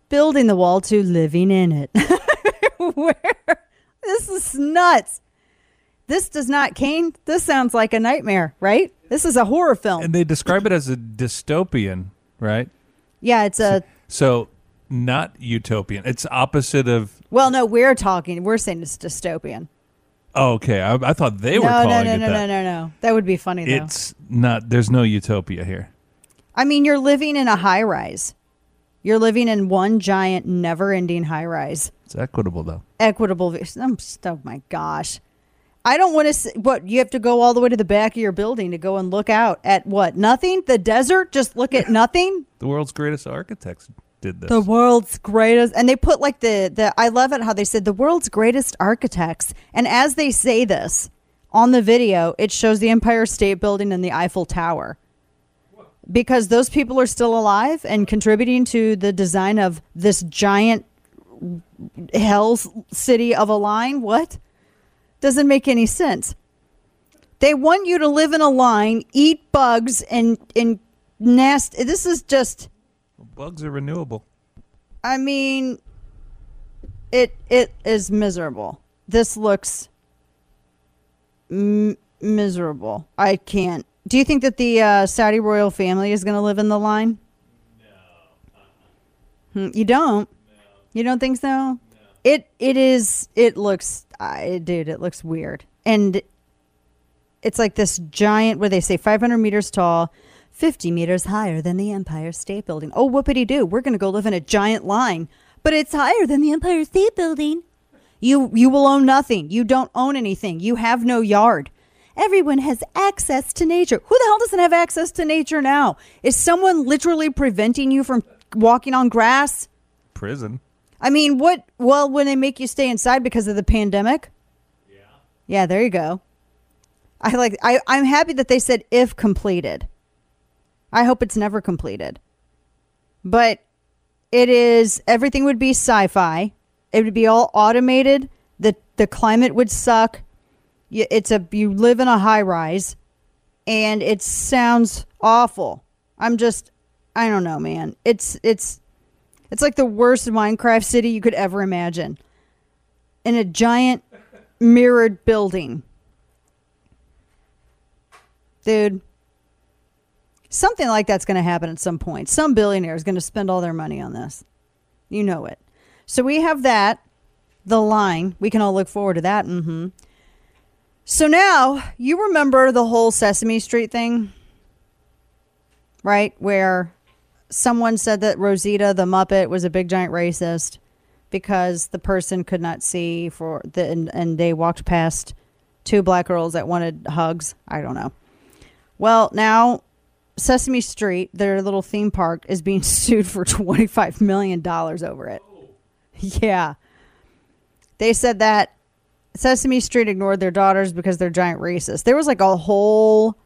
building the wall to living in it. Where this is nuts. This does not, Kane. This sounds like a nightmare, right? This is a horror film. And they describe it as a dystopian, right? Yeah, it's a. So not utopian. It's opposite of. Well, no, we're talking. We're saying it's dystopian. Oh, okay. I, I thought they no, were calling no, no, it no, that. no, no, no. That would be funny though. It's not. There's no utopia here. I mean, you're living in a high rise. You're living in one giant, never-ending high rise. It's equitable though. Equitable. I'm, oh, oh my gosh. I don't want to. See what you have to go all the way to the back of your building to go and look out at what? Nothing. The desert. Just look at nothing. The world's greatest architects did this. The world's greatest, and they put like the the. I love it how they said the world's greatest architects, and as they say this on the video, it shows the Empire State Building and the Eiffel Tower, because those people are still alive and contributing to the design of this giant hell's city of a line. What doesn't make any sense? They want you to live in a line, eat bugs, and and nest. This is just. Bugs are renewable. I mean, it it is miserable. This looks m- miserable. I can't. Do you think that the uh, Saudi royal family is going to live in the line? No. You don't. You don't think so? It it is. It looks, I dude. It looks weird, and it's like this giant. Where they say 500 meters tall. 50 meters higher than the Empire State Building. Oh, whoopity doo. We're going to go live in a giant line, but it's higher than the Empire State Building. You you will own nothing. You don't own anything. You have no yard. Everyone has access to nature. Who the hell doesn't have access to nature now? Is someone literally preventing you from walking on grass? Prison. I mean, what? Well, when they make you stay inside because of the pandemic. Yeah. Yeah, there you go. I like. I I'm happy that they said if completed. I hope it's never completed. But It is everything would be sci-fi. It would be all automated. the The climate would suck. It's a you live in a high rise, and it sounds awful. I'm just, I don't know, man. It's it's it's like the worst Minecraft city you could ever imagine. In a giant mirrored building. Dude, something like that's going to happen at some point. Some billionaire is going to spend all their money on this. You know it. So we have that, the line. We can all look forward to that. Mm-hmm. So now you remember the whole Sesame Street thing, right? Where someone said that Rosita the Muppet was a big giant racist because the person could not see for the and, and they walked past two black girls that wanted hugs. I don't know. Well, now Sesame Street, their little theme park, is being sued for $25 million over it. Yeah. They said that Sesame Street ignored their daughters because they're giant racists. There was like a whole,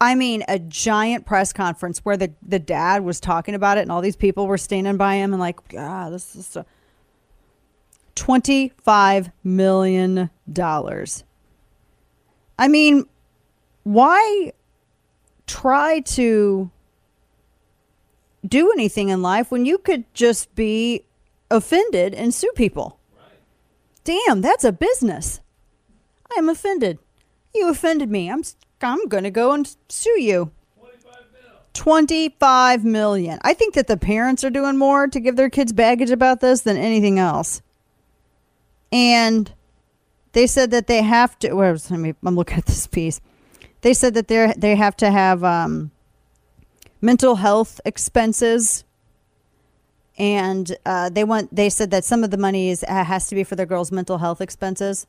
I mean, a giant press conference where the, the dad was talking about it and all these people were standing by him and like, ah, this is so. $25 million. I mean, why try to do anything in life when you could just be offended and sue people? Damn, that's a business. I am offended. You offended me. I'm I'm going to go and sue you. 25 million. I think that the parents are doing more to give their kids baggage about this than anything else. And they said that they have to. Where was, let me, I'm looking at this piece. They said that they they have to have um, mental health expenses, and uh, they want. They said that some of the money is uh, has to be for their girls' mental health expenses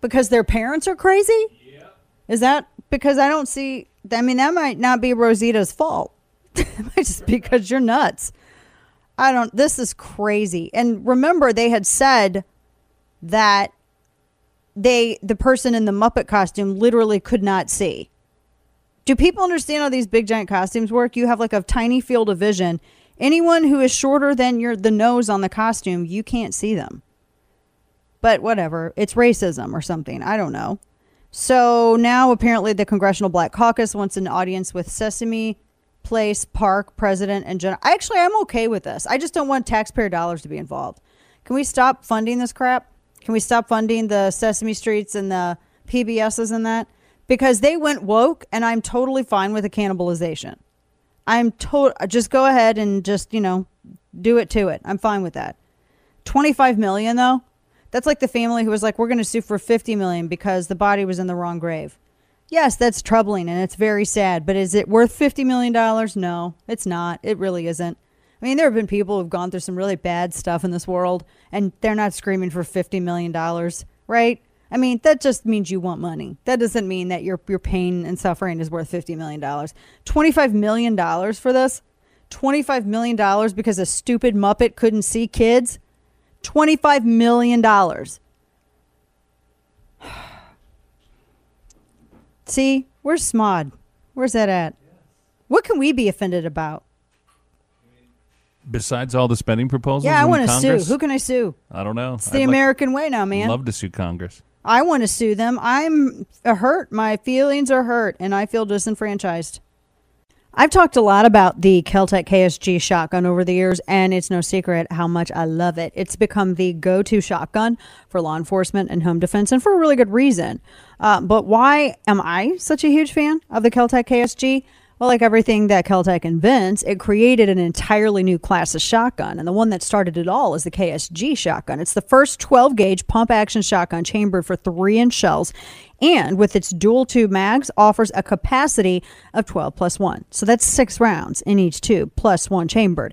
because their parents are crazy. Yeah. Is that because I don't see? I mean, that might not be Rosita's fault. it might just be because you're nuts. I don't. This is crazy. And remember, they had said that they the person in the Muppet costume literally could not see. Do people understand how these big giant costumes work? You have like a tiny field of vision. Anyone who is shorter than your the nose on the costume, you can't see them. But whatever, it's racism or something. I don't know. So now apparently the Congressional Black Caucus wants an audience with Sesame Place Park president and general. Actually, I'm okay with this. I just don't want taxpayer dollars to be involved. Can we stop funding this crap? Can we stop funding the Sesame Streets and the PBSs and that? Because they went woke, and I'm totally fine with the cannibalization. I'm total. Just go ahead and just you know do it to it. I'm fine with that. 25 million though. That's like the family who was like, "We're going to sue for 50 million because the body was in the wrong grave." Yes, that's troubling and it's very sad, but is it worth 50 million dollars? No, it's not. It really isn't. I mean, there have been people who've gone through some really bad stuff in this world, and they're not screaming for fifty million dollars, right? I mean, that just means you want money. That doesn't mean that your your pain and suffering is worth fifty million dollars. Twenty five million dollars for this? Twenty five million dollars because a stupid muppet couldn't see kids? Twenty five million dollars. See, where's Smod? Where's that at? What can we be offended about? Besides all the spending proposals, Yeah, I want to sue. Who can I sue? I don't know. It's the American way now, man. I'd love to sue Congress. I want to sue them. I'm hurt. My feelings are hurt, and I feel disenfranchised. I've talked a lot about the KelTec KSG shotgun over the years, and it's no secret how much I love it. It's become the go to shotgun for law enforcement and home defense, and for a really good reason. Uh, but why am I such a huge fan of the KelTec KSG? Well, like everything that KelTec invents, it created an entirely new class of shotgun. And the one that started it all is the KSG shotgun. It's the first 12 gauge pump action shotgun chambered for three inch shells. And with its dual tube mags, offers a capacity of 12 plus one. So that's six rounds in each tube, plus one chambered.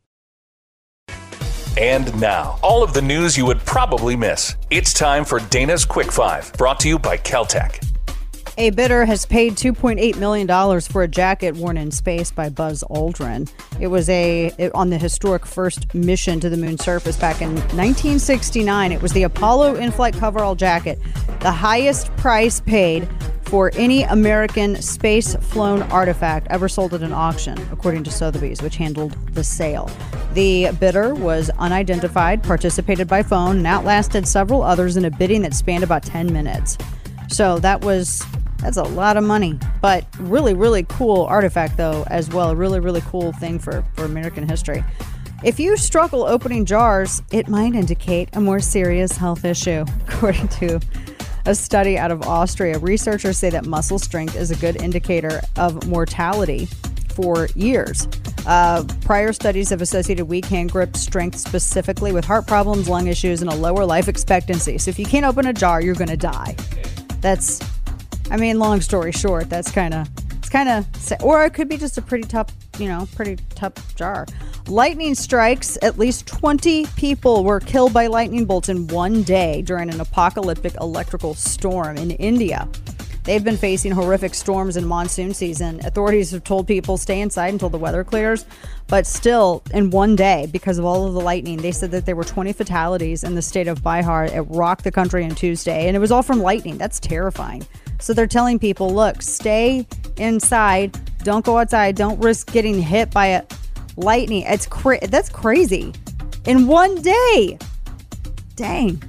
And now, all of the news you would probably miss. It's time for Dana's Quick Five, brought to you by KelTec. A bidder has paid $2.8 million for a jacket worn in space by Buzz Aldrin. It was a it- on the historic first mission to the moon surface back in 1969. It was the Apollo in-flight coverall jacket, the highest price paid for any American space flown artifact ever sold at an auction, according to Sotheby's, which handled the sale. The bidder was unidentified, participated by phone, and outlasted several others in a bidding that spanned about 10 minutes. So that was that's a lot of money, but really, really cool artifact though as well. A really, really cool thing for for American history. If you struggle opening jars, it might indicate a more serious health issue, according to a study out of Austria. Researchers say that muscle strength is a good indicator of mortality for years. Uh, prior studies have associated weak hand grip strength specifically with heart problems, lung issues, and a lower life expectancy. So if you can't open a jar, you're going to die. That's, I mean, long story short, that's kind of, it's kind of, or it could be just a pretty tough, you know, pretty tough jar. Lightning strikes. At least 20 people were killed by lightning bolts in one day during an apocalyptic electrical storm in India. They've been facing horrific storms in monsoon season. Authorities have told people stay inside until the weather clears, but still, in one day, because of all of the lightning, they said that there were 20 fatalities in the state of Bihar. It rocked the country on Tuesday, and it was all from lightning. That's terrifying. So they're telling people, look, stay inside, don't go outside, don't risk getting hit by a lightning. It's cra- that's crazy. In one day. Dang.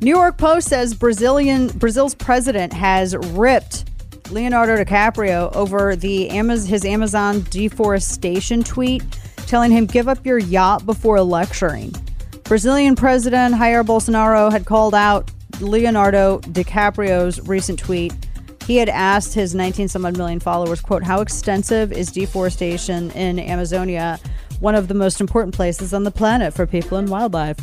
New York Post says Brazilian Brazil's president has ripped Leonardo DiCaprio over the his Amazon deforestation tweet, telling him give up your yacht before lecturing. Brazilian President Jair Bolsonaro had called out Leonardo DiCaprio's recent tweet. He had asked his 19 some odd million followers, quote, how extensive is deforestation in Amazonia, one of the most important places on the planet for people and wildlife?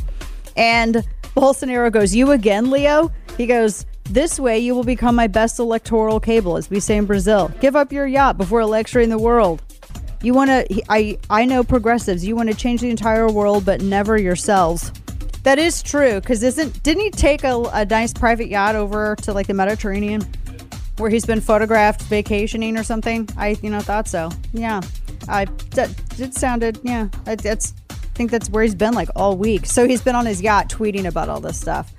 And Bolsonaro goes, You again, Leo? He goes, This way you will become my best electoral cable, as we say in Brazil. Give up your yacht before lecturing the world. You want to, I, I know progressives, you want to change the entire world, but never yourselves. That is true, because isn't, didn't he take a, a nice private yacht over to like the Mediterranean where he's been photographed vacationing or something? I, you know, thought so. Yeah. I, that, it sounded, yeah, it, it's, I think that's where he's been like all week. So he's been on his yacht tweeting about all this stuff.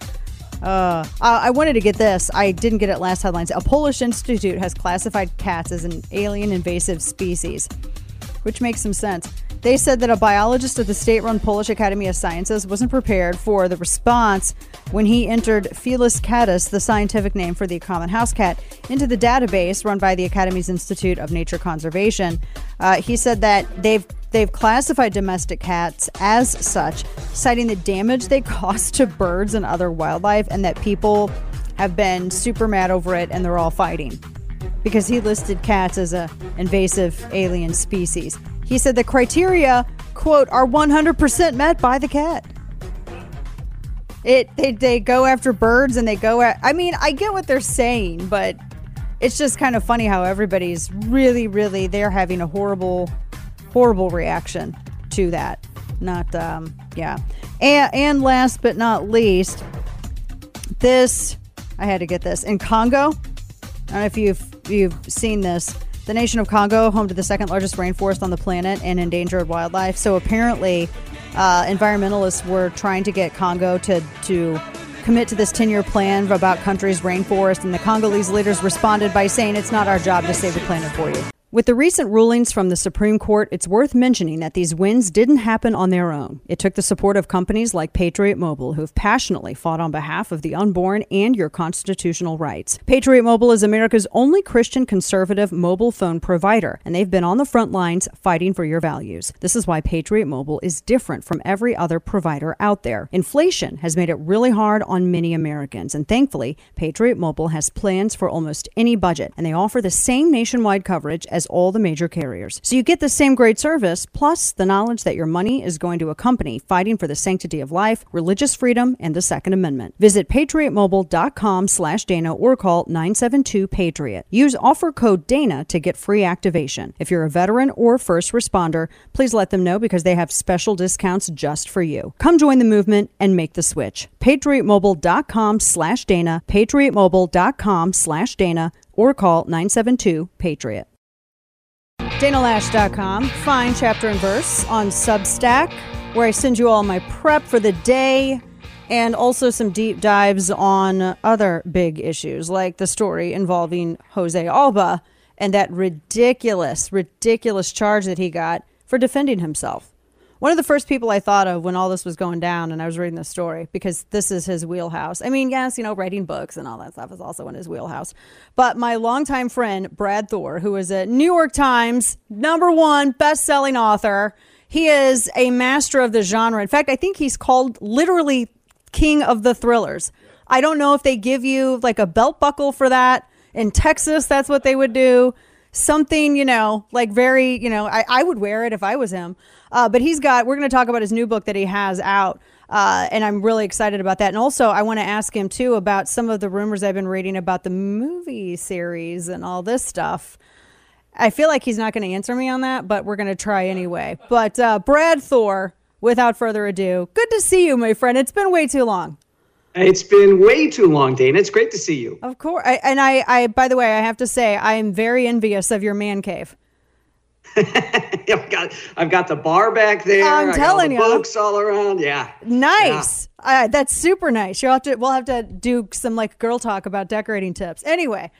Uh, I wanted to get this. I didn't get it last headlines. A Polish institute has classified cats as an alien invasive species, which makes some sense. They said that a biologist at the state run Polish Academy of Sciences wasn't prepared for the response when he entered Felis catus, the scientific name for the common house cat, into the database run by the Academy's Institute of Nature Conservation. Uh, he said that they've They've classified domestic cats as such, citing the damage they cause to birds and other wildlife, and that people have been super mad over it and they're all fighting because he listed cats as a invasive alien species. He said the criteria, quote, are 100% met by the cat. It they, they go after birds and they go at I mean, I get what they're saying, but it's just kind of funny how everybody's really really they're having a horrible horrible reaction to that. Not um yeah. And and last but not least, this I had to get this in Congo. I don't know if you've you've seen this. The nation of Congo, home to the second largest rainforest on the planet and endangered wildlife. So apparently, uh, environmentalists were trying to get Congo to to commit to this 10-year plan about country's rainforest, and the Congolese leaders responded by saying, "It's not our job to save the planet for you." With the recent rulings from the Supreme Court, it's worth mentioning that these wins didn't happen on their own. It took the support of companies like Patriot Mobile, who have passionately fought on behalf of the unborn and your constitutional rights. Patriot Mobile is America's only Christian conservative mobile phone provider, and they've been on the front lines fighting for your values. This is why Patriot Mobile is different from every other provider out there. Inflation has made it really hard on many Americans, and thankfully, Patriot Mobile has plans for almost any budget, and they offer the same nationwide coverage as all the major carriers. So you get the same great service, plus the knowledge that your money is going to a company fighting for the sanctity of life, religious freedom, and the Second Amendment. Visit patriotmobile.com slash Dana or call 972-PATRIOT. Use offer code DANA to get free activation. If you're a veteran or first responder, please let them know because they have special discounts just for you. Come join the movement and make the switch. patriotmobile.com slash Dana, patriotmobile.com slash Dana, or call 972-PATRIOT. DanaLoesch.com. Find chapter and verse on Substack, where I send you all my prep for the day and also some deep dives on other big issues, like the story involving Jose Alba and that ridiculous, ridiculous charge that he got for defending himself. One of the first people I thought of when all this was going down and I was reading the story, because this is his wheelhouse. I mean, yes, you know, writing books and all that stuff is also in his wheelhouse. But my longtime friend, Brad Thor, who is a New York Times number one best selling author, he is a master of the genre. In fact, I think he's called literally king of the thrillers. I don't know if they give you like a belt buckle for that. In Texas, that's what they would do. Something, you know, like very, you know, I, I would wear it if I was him. Uh, but he's got, we're going to talk about his new book that he has out. Uh, and I'm really excited about that. And also, I want to ask him too about some of the rumors I've been reading about the movie series and all this stuff. I feel like he's not going to answer me on that, but we're going to try anyway. But uh, Brad Thor, without further ado, good to see you, my friend. It's been way too long. It's been way too long, Dana. It's great to see you. Of course. I, and I, I, by the way, I have to say, I am very envious of your man cave. I've got I've got the bar back there. I'm telling got all the you. books all around. Yeah, Nice. Uh, that's super nice. You'll have to. We'll have to do some like girl talk about decorating tips. Anyway,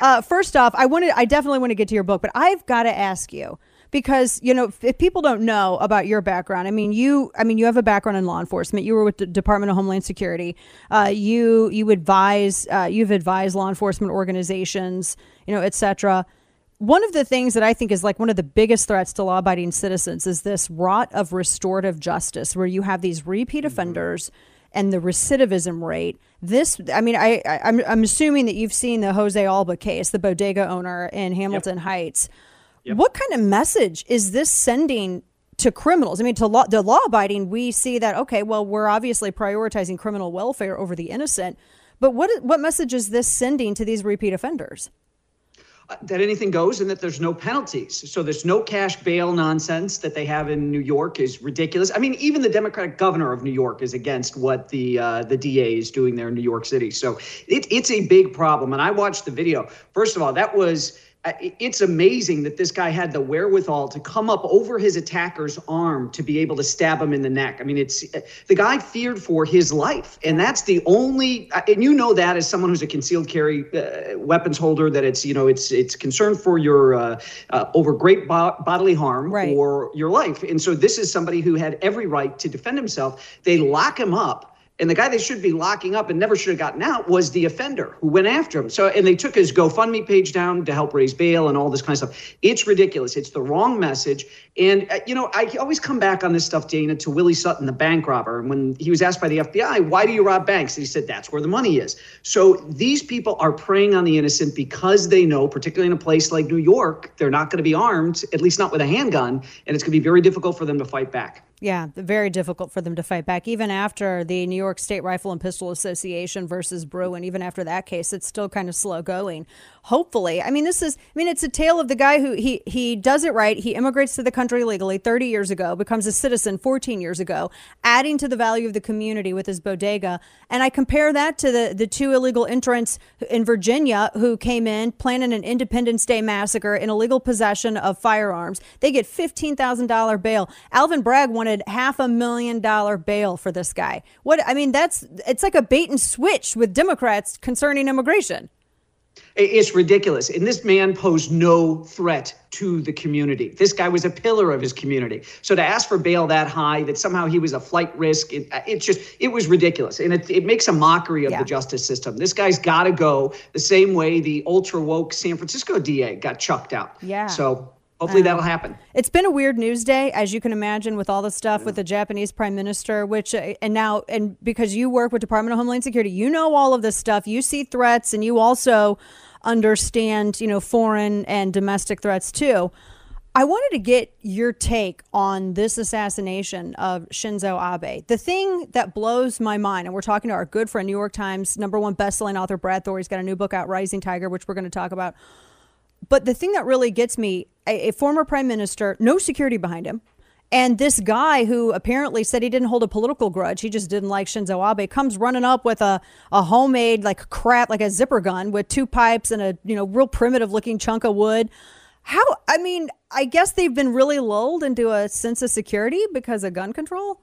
uh, first off, I wanted. I definitely want to get to your book, but I've got to ask you because you know if, if people don't know about your background, I mean you. I mean you have a background in law enforcement. You were with the Department of Homeland Security. Uh, you you advise. Uh, you've advised law enforcement organizations. You know, etc one of the things that I think is like one of the biggest threats to law abiding citizens is this rot of restorative justice, where you have these repeat mm-hmm. offenders and the recidivism rate. This, I mean, I, I I'm, I'm assuming that you've seen the Jose Alba case, the bodega owner in Hamilton Heights. What kind of message is this sending to criminals? I mean, to law, the law abiding, we see that okay, well, we're obviously prioritizing criminal welfare over the innocent. But what what message is this sending to these repeat offenders? That anything goes and that there's no penalties. So there's no cash bail nonsense that they have in New York is ridiculous. I mean, even the Democratic governor of New York is against what the uh, the DA is doing there in New York City. So it, it's a big problem. And I watched the video. First of all, that was. It's amazing that this guy had the wherewithal to come up over his attacker's arm to be able to stab him in the neck. I mean, it's uh, the guy feared for his life, and that's the only. uh, And you know that as someone who's a concealed carry uh, weapons holder, that it's you know it's it's concern for your uh, uh, over great bo- bodily harm or your life. And so this is somebody who had every right to defend himself. They lock him up. And the guy they should be locking up and never should have gotten out was the offender who went after him. So, and they took his GoFundMe page down to help raise bail and all this kind of stuff. It's ridiculous. It's the wrong message. And, uh, you know, I always come back on this stuff, Dana, to Willie Sutton, the bank robber. And when he was asked by the FBI, why do you rob banks? And he said, that's where the money is. So these people are preying on the innocent because they know, particularly in a place like New York, they're not going to be armed, at least not with a handgun. And it's going to be very difficult for them to fight back. Yeah, very difficult for them to fight back. Even after the New York State Rifle and Pistol Association versus Bruen, even after that case, it's still kind of slow going. Hopefully, I mean, this is, I mean, it's a tale of the guy who he he does it right. He immigrates to the country legally 30 years ago, becomes a citizen 14 years ago, adding to the value of the community with his bodega. And I compare that to the the two illegal entrants in Virginia who came in planning an Independence Day massacre in illegal possession of firearms. They get $15,000 bail. Alvin Bragg wanted half a million dollar bail for this guy. What I mean, that's it's like a bait and switch with Democrats concerning immigration. It- It's ridiculous. And this man posed no threat to the community. This guy was a pillar of his community. So to ask for bail that high, that somehow he was a flight risk, it, uh, it's just, it was ridiculous. And it, it makes a mockery of the justice system. This guy's got to go the same way the ultra woke San Francisco DA got chucked out. Yeah. So hopefully Um, that'll happen. It's been a weird news day, as you can imagine, with all the stuff with the Japanese prime minister, which, uh, and now, and because you work with Department of Homeland Security, you know all of this stuff. You see threats, and you also understand, you know, foreign and domestic threats too. I wanted to get your take on this assassination of Shinzo Abe. The thing that blows my mind, and we're talking to our good friend, New York Times number one bestselling author Brad Thor. He's got a new book out, Rising Tiger, which we're going to talk about. But the thing that really gets me, a, a former prime minister, no security behind him, and this guy who apparently said he didn't hold a political grudge, he just didn't like Shinzo Abe, comes running up with a, a homemade like crap, like a zipper gun with two pipes and a you know real primitive looking chunk of wood. How? I mean, I guess they've been really lulled into a sense of security because of gun control.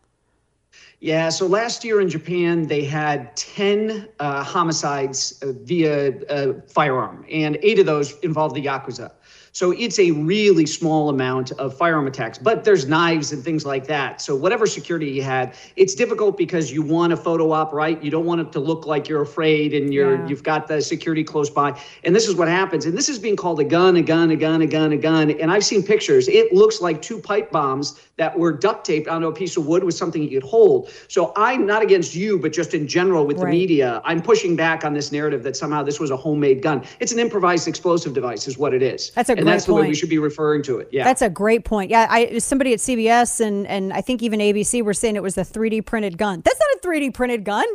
Yeah, so last year in Japan, they had 10 uh, homicides uh, via uh, firearm, and eight of those involved the Yakuza. So it's a really small amount of firearm attacks, but there's knives and things like that. So whatever security you had, it's difficult because you want a photo op, right? You don't want it to look like you're afraid and you're yeah. you've got the security close by. And this is what happens. And this is being called a gun, a gun, a gun, a gun, a gun. And I've seen pictures. It looks like two pipe bombs that were duct taped onto a piece of wood with something you could hold. So I'm not against you, but just in general with right. the media, I'm pushing back on this narrative that somehow this was a homemade gun. It's an improvised explosive device, is what it is. That's a and that's point. the way we should be referring to it. Yeah, that's a great point. Yeah, I somebody at CBS and and I think even ABC were saying it was a 3D printed gun. That's not a 3D printed gun.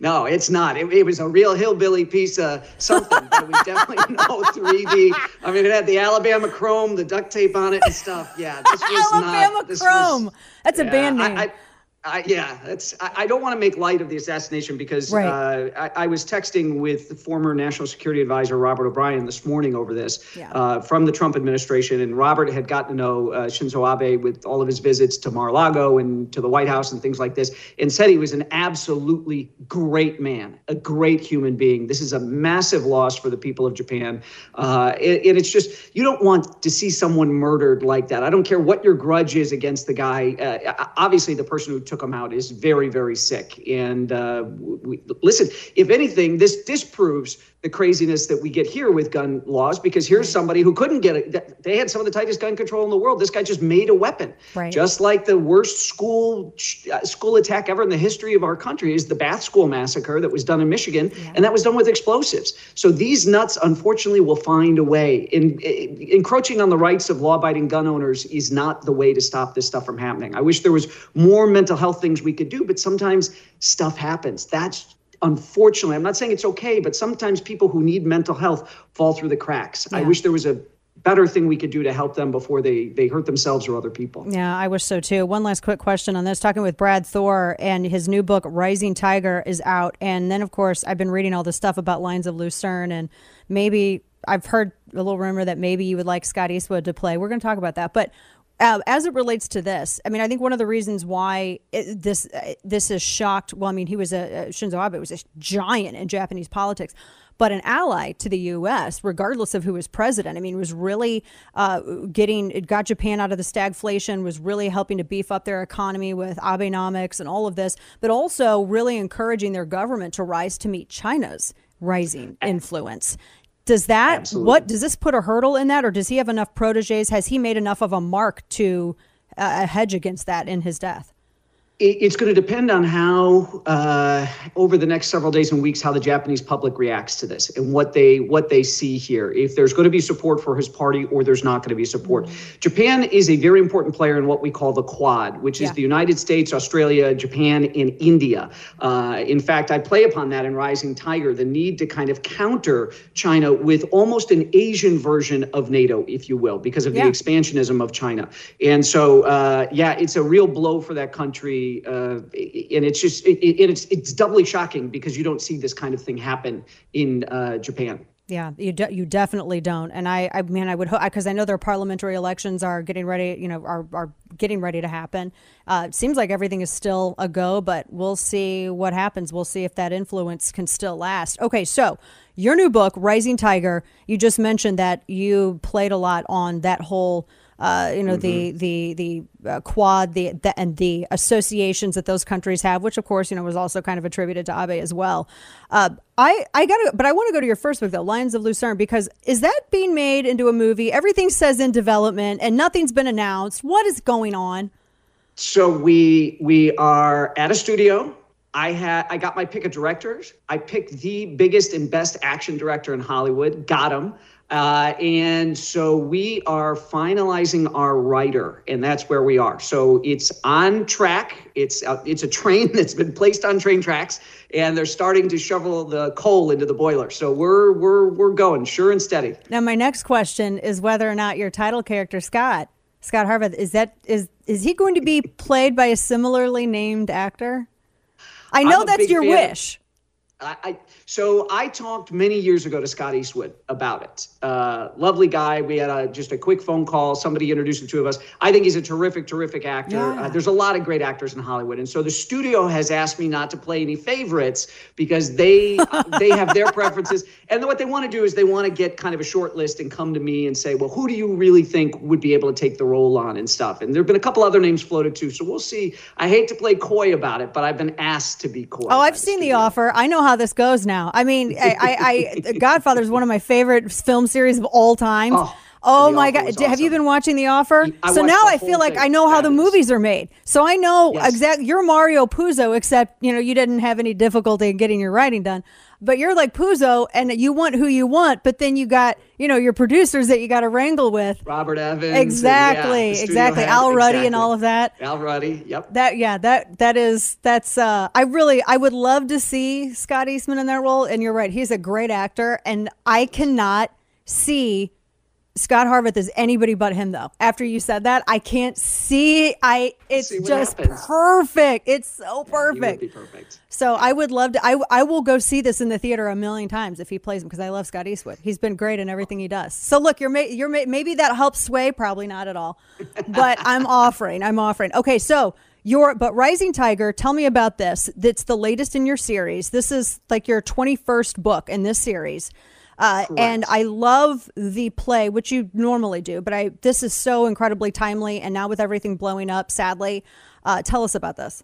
No, it's not. It, it, was a real hillbilly piece of something. but we definitely know 3D. I mean, it had the Alabama Chrome, the duct tape on it and stuff. Yeah, this was Alabama not. Chrome. Was, That's a band name. I, I, I, yeah, that's. I, I, don't want to make light of the assassination because right. uh, I, I, was texting with the former National Security Advisor Robert O'Brien this morning over this yeah. uh, from the Trump administration, and Robert had gotten to know uh, Shinzo Abe with all of his visits to Mar-a-Lago and to the White House and things like this, and said he was an absolutely great man, a great human being. This is a massive loss for the people of Japan, uh, and, and it's just you don't want to see someone murdered like that. I don't care what your grudge is against the guy. Uh, obviously, the person who took him out is very, very sick. And uh, we, listen, if anything, this disproves the craziness that we get here with gun laws because here's somebody who couldn't get it. They had some of the tightest gun control in the world. This guy just made a weapon. Right. Just like the worst school uh, school attack ever in the history of our country is the Bath School massacre that was done in Michigan, yeah. and that was done with explosives. So these nuts, unfortunately, will find a way. In, in encroaching on the rights of law-abiding gun owners is not the way to stop this stuff from happening. I wish there was more mental health things we could do, but sometimes stuff happens. That's unfortunately, I'm not saying it's okay, but sometimes people who need mental health fall through the cracks. Yeah. I wish there was a better thing we could do to help them before they they hurt themselves or other people. Yeah, I wish so too. One last quick question on this. Talking with Brad Thor and his new book Rising Tiger is out, and then of course I've been reading all this stuff about Lions of Lucerne, and maybe I've heard a little rumor that maybe you would like Scott Eastwood to play. We're going to talk about that, but uh, as it relates to this, I mean, I think one of the reasons why it, this uh, this is shocked. Well, I mean, he was a, Shinzo Abe was a giant in Japanese politics, but an ally to the U.S., regardless of who was president. I mean, was really uh, getting it got Japan out of the stagflation, was really helping to beef up their economy with Abenomics and all of this, but also really encouraging their government to rise to meet China's rising influence. Does that Absolutely. what does this put a hurdle in that, or does he have enough proteges? Has he made enough of a mark to uh, hedge against that in his death? It's going to depend on how uh, over the next several days and weeks how the Japanese public reacts to this and what they what they see here. If there's going to be support for his party or there's not going to be support. Mm-hmm. Japan is a very important player in what we call the Quad, which is the United States, Australia, Japan, and India. Uh, in fact, I play upon that in Rising Tiger, the need to kind of counter China with almost an Asian version of NATO, if you will, because of yeah. the expansionism of China. And so, uh, yeah, it's a real blow for that country uh, and it's just it, it, it's it's doubly shocking because you don't see this kind of thing happen in uh, Japan. Yeah, you de- you definitely don't, and I I mean I would hope because I know their parliamentary elections are getting ready, you know, are are getting ready to happen. Uh, it seems like everything is still a go, but we'll see what happens. We'll see if that influence can still last. Okay, so your new book, Rising Tiger, you just mentioned that you played a lot on that whole uh, you know, mm-hmm. the the the uh, Quad, the, the and the associations that those countries have, which of course you know was also kind of attributed to Abe as well. Uh, I I got to, but I want to go to your first book, though, Lions of Lucerne, because is that being made into a movie? Everything says in development, and nothing's been announced. What is going on? So we we are at a studio I had I got my pick of directors. I picked the biggest and best action director in Hollywood. Got him. Uh, and so we are finalizing our writer, and that's where we are. So it's on track. It's uh, it's a train that's been placed on train tracks, and they're starting to shovel the coal into the boiler. So we're we're we're going sure and steady. Now, my next question is whether or not your title character Scott Scott Harvath is that is is he going to be played by a similarly named actor? I know that's your fan wish. I, I so I talked many years ago to Scott Eastwood about it. Uh, lovely guy. We had a, just a quick phone call. Somebody introduced the two of us. I think he's a terrific, terrific actor. Yeah. Uh, there's a lot of great actors in Hollywood, and so the studio has asked me not to play any favorites because they uh, they have their preferences. And what they want to do is they want to get kind of a short list and come to me and say, well, who do you really think would be able to take the role on and stuff. And there have been a couple other names floated too, so we'll see. I hate to play coy about it, but I've been asked to be coy. Oh, I've seen the offer. I know how this goes now. I mean, I, I, I Godfather is one of my favorite film series of all time. Oh, oh my God! D- Have you been watching The Offer? I so now I feel like. I know how the movies are made. So I know Yes. exactly. You're Mario Puzo, except you know you didn't have any difficulty in getting your writing done. But you're like Puzo, and you want who you want. But then you got you know your producers that you got to wrangle with. Robert Evans. and, yeah, Exactly, exactly. head, Al Ruddy and all of that. Al Ruddy. Yep. That yeah, that that is that's uh I really I would love to see Scott Eastwood in that role and you're right, he's a great actor and I cannot see Scott Harvath is anybody but him though. After you said that, I can't see I it's See just happens. perfect. It's so perfect. be perfect. So I would love to. I, I will go see this in the theater a million times if he plays him because I love Scott Eastwood. He's been great in everything he does. So look, you're you're maybe that helps sway. Probably not at all, but I'm offering. I'm offering. Okay, so your but Rising Tiger. Tell me about this. That's the latest in your series. This is like your 21st book in this series. Uh, and I love the play, which you normally do, but I this is so incredibly timely. And now with everything blowing up, sadly, uh, tell us about this.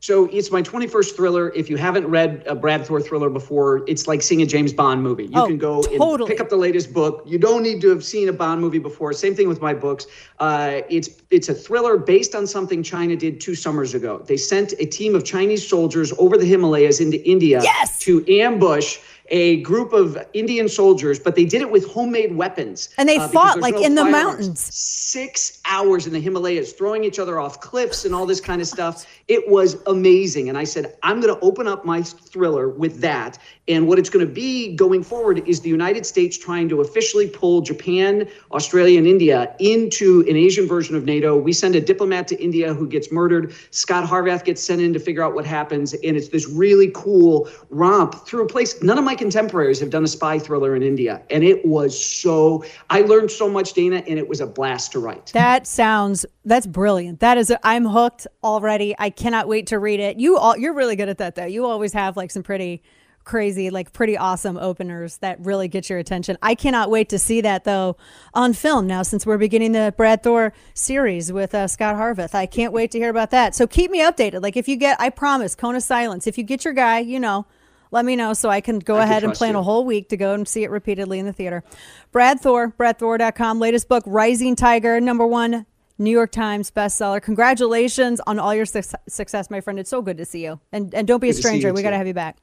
So it's my 21st thriller. If you haven't read a Brad Thor thriller before, it's like seeing a James Bond movie. You Oh, can go totally. and pick up the latest book. You don't need to have seen a Bond movie before. Same thing with my books. Uh, it's it's a thriller based on something China did two summers ago. They sent a team of Chinese soldiers over the Himalayas into India to ambush a group of Indian soldiers, but they did it with homemade weapons. And they uh, fought, like, no in the firearms. mountains. Six hours in the Himalayas, throwing each other off cliffs and all this kind of stuff. It was amazing. And I said, I'm going to open up my thriller with that. And what it's going to be going forward is the United States trying to officially pull Japan, Australia, and India into an Asian version of NATO. We send a diplomat to India who gets murdered. Scott Harvath gets sent in to figure out what happens. And it's this really cool romp through a place. None of my contemporaries have done a spy thriller in India. And it was so, I learned so much, Dana, and it was a blast to write. That sounds that's brilliant. That is I'm hooked already. I cannot wait to read it. You all you're really good at that though. You always have like some pretty crazy like pretty awesome openers that really get your attention. I cannot wait to see that though on film now since we're beginning the Brad Thor series with uh, Scott Harvath. I can't wait to hear about that. So keep me updated. Like if you get I promise of Silence. If you get your guy, you know, let me know so I can go I can ahead and plan you. a whole week to go and see it repeatedly in the theater. Brad Thor, bradthor.com, latest book, Rising Tiger, number one New York Times bestseller. Congratulations on all your suc- success, my friend. It's so good to see you. And and don't be a Good stranger. We got to have you back.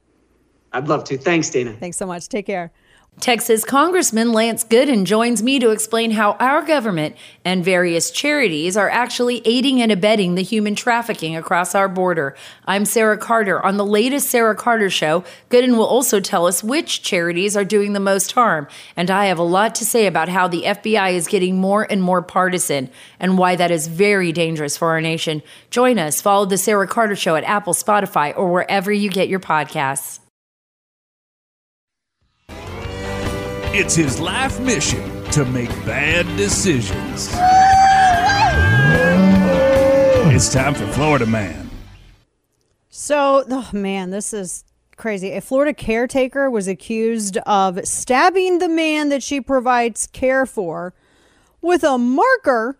I'd love to. Thanks, Dana. Thanks so much. Take care. Texas Congressman Lance Gooden joins me to explain how our government and various charities are actually aiding and abetting the human trafficking across our border. I'm Sarah Carter. On the latest Sarah Carter show, Gooden will also tell us which charities are doing the most harm. And I have a lot to say about how the FBI is getting more and more partisan and why that is very dangerous for our nation. Join us. Follow the Sarah Carter show at Apple, Spotify, or wherever you get your podcasts. It's his life mission to make bad decisions. It's time for Florida Man. So, oh man, this is crazy. A Florida caretaker was accused of stabbing the man that she provides care for with a marker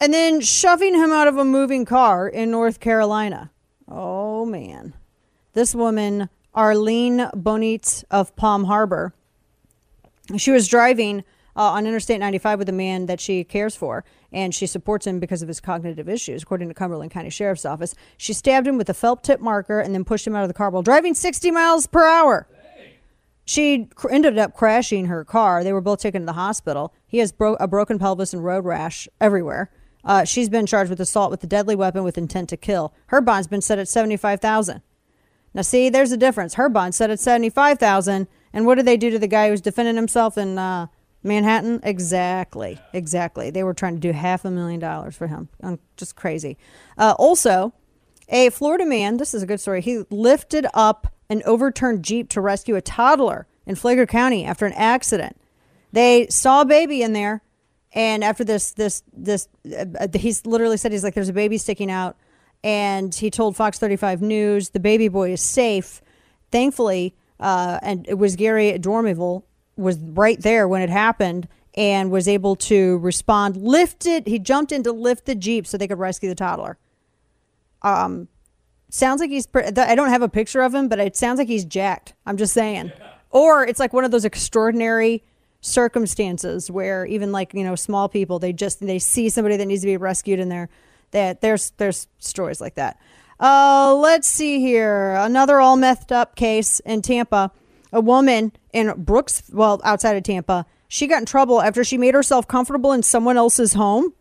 and then shoving him out of a moving car in North Carolina. Oh man. This woman, Arlene Bonite of Palm Harbor, she was driving uh, on Interstate 95 with a man that she cares for, and she supports him because of his cognitive issues, according to Cumberland County Sheriff's Office. She stabbed him with a felt tip marker and then pushed him out of the car while driving 60 miles per hour. She cr- ended up crashing her car. They were both taken to the hospital. He has bro- a broken pelvis and road rash everywhere. Uh, she's been charged with assault with a deadly weapon with intent to kill. Her bond's been set at seventy-five thousand. Now, see, there's a difference. Her bond set at seventy-five thousand, and what did they do to the guy who was defending himself in uh, Manhattan? Exactly, exactly. They were trying to do half a million dollars for him. Um, just crazy. Uh, also, a Florida man. This is a good story. He lifted up an overturned jeep to rescue a toddler in Flagler County after an accident. They saw a baby in there, and after this, this, this, uh, he's literally said he's like, "There's a baby sticking out," and he told Fox 35 News the baby boy is safe. Thankfully, uh, and it was Gary Dormival was right there when it happened and was able to respond. Lifted, he jumped in to lift the jeep so they could rescue the toddler. Um, sounds like he's. pre- I don't have a picture of him, but it sounds like he's jacked. I'm just saying. Or it's like one of those extraordinary circumstances where even like you know small people they just they see somebody that needs to be rescued and they're that there's there's stories like that. Uh, let's see here. Another all methed up case in Tampa. A woman in Brooks, well, outside of Tampa, she got in trouble after she made herself comfortable in someone else's home.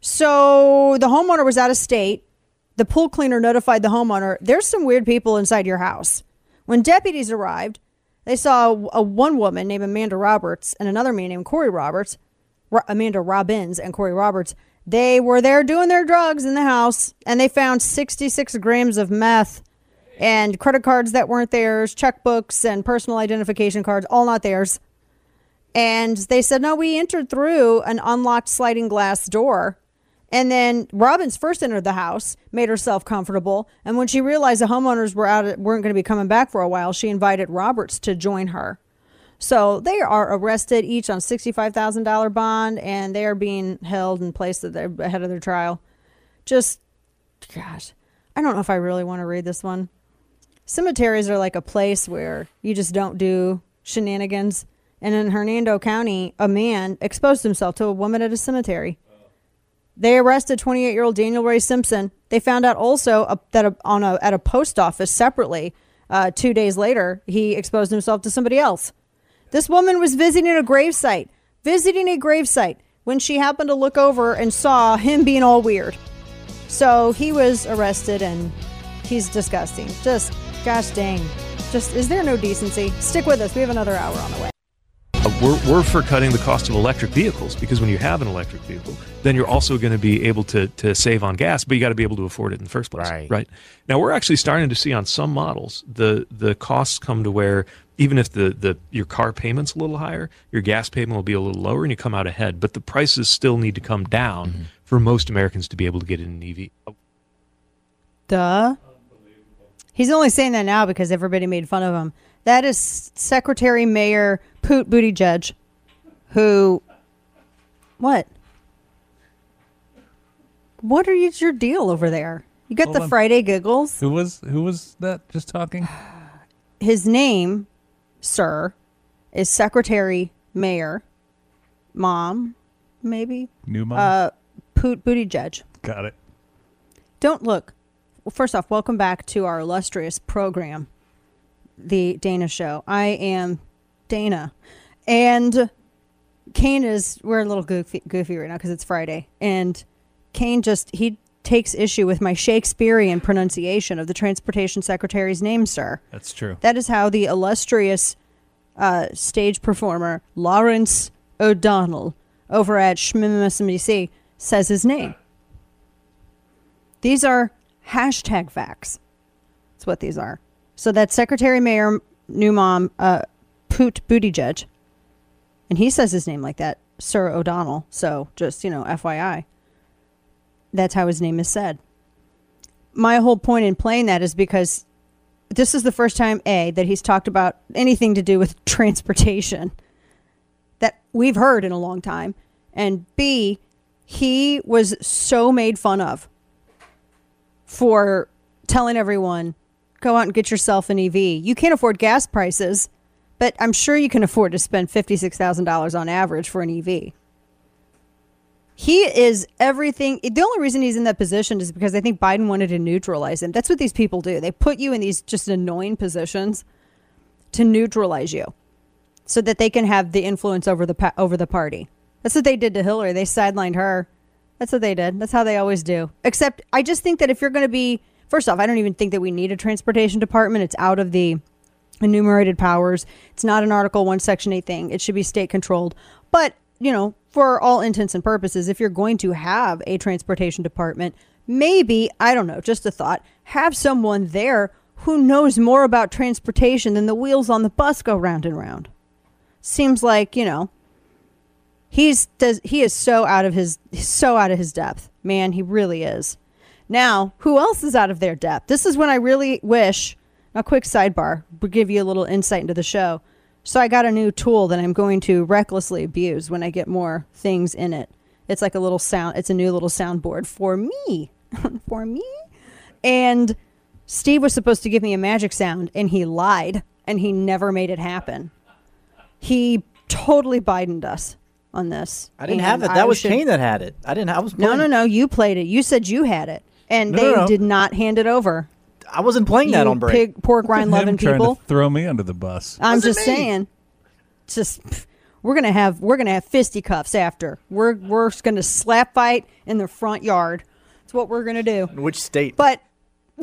So the homeowner was out of state. The pool cleaner notified the homeowner, there's some weird people inside your house. When deputies arrived, they saw a one woman named Amanda Roberts and another man named Corey Roberts, Ro- Amanda Robbins and Corey Roberts. They were there doing their drugs in the house and they found 66 grams of meth and credit cards that weren't theirs, checkbooks and personal identification cards, all not theirs. And they said, no, we entered through an unlocked sliding glass door. And then Robbins first entered the house, made herself comfortable, and when she realized the homeowners were out, weren't going to be coming back for a while, she invited Roberts to join her. So they are arrested, each on sixty-five thousand dollar bond, and they are being held at their, ahead of their trial. Just, gosh, I don't know if I really want to read this one. Cemeteries are like a place where you just don't do shenanigans. And in Hernando County, a man exposed himself to a woman at a cemetery. They arrested 28 year old Daniel Ray Simpson. They found out also that a, on a, at a post office separately, uh, two days later, he exposed himself to somebody else. This woman was visiting a gravesite, visiting a gravesite, when she happened to look over and saw him being all weird. So he was arrested and he's disgusting. Just, gosh dang. Just, is there no decency? Stick with us. We have another hour on the way. Uh, We're, we're for cutting the cost of electric vehicles because when you have an electric vehicle, then you're also going to be able to, to save on gas, but you got to be able to afford it in the first place. Right. Right. Now we're actually starting to see on some models the the costs come to where even if the, the your car payment's a little higher, your gas payment will be a little lower and you come out ahead. But the prices still need to come down mm-hmm. for most Americans to be able to get in an EV. Duh. He's only saying that now because everybody made fun of him. That is Secretary Mayor Poot Booty Judge, who. What? What are you, your deal over there? You got Hold the on. Friday giggles. Who was who was that just talking? His name, sir, is Secretary Mayor, Mom, maybe New mom. uh, Poot judge. Got it. Don't look. Well, first off, welcome back to our illustrious program, the Dana Show. I am Dana, and Kane is. We're a little goofy, goofy right now because it's Friday, and Kane just he takes issue with my Shakespearean pronunciation of the transportation secretary's name, sir. That's true. That is how the illustrious uh, stage performer Lawrence O'Donnell over at SMC says his name. These are hashtag facts. That's what these are. So that's Secretary Mayor New Mom uh, Poot Buttigieg, and he says his name like that, Sir O'Donnell. So just you know, FYI, that's how his name is said. My whole point in playing that is because this is the first time a that he's talked about anything to do with transportation that we've heard in a long time and b he was so made fun of for telling everyone go out and get yourself an ev you can't afford gas prices but I'm sure you can afford to spend $56,000 on average for an EV. He is everything. The only reason he's in that position is because I think Biden wanted to neutralize him. That's what these people do. They put you in these just annoying positions to neutralize you so that they can have the influence over the over the party. That's what they did to Hillary. They sidelined her. That's what they did. That's how they always do. Except I just think that if you're going to be first off, I don't even think that we need a transportation department. It's out of the enumerated powers. It's not an Article 1 Section 8 thing. It should be state controlled. But, you know, for all intents and purposes, if you're going to have a transportation department, maybe, I don't know, just a thought, have someone there who knows more about transportation than the wheels on the bus go round and round. Seems like, you know, he's does he is so out of his so out of his depth. Man, he really is. Now, who else is out of their depth? This is when I really wish a quick sidebar will give you a little insight into the show. So I got a new tool that I'm going to recklessly abuse when I get more things in it. It's like a little sound. It's a new little soundboard for me, for me. And Steve was supposed to give me a magic sound, and he lied, and he never made it happen. He totally Bidened us on this. I didn't have it. I That was should- Kane that had it. I didn't. I was No, playing- no, no. You played it. You said you had it, and No, they no, no. did not hand it over. I wasn't playing that on break. Pig, pork rind Look at loving trying people. to throw me under the bus. I'm Wasn't just me. saying. Just pff, we're gonna have we're gonna have fisticuffs after. We're we're just gonna slap fight in the front yard. That's what we're gonna do. In which state? But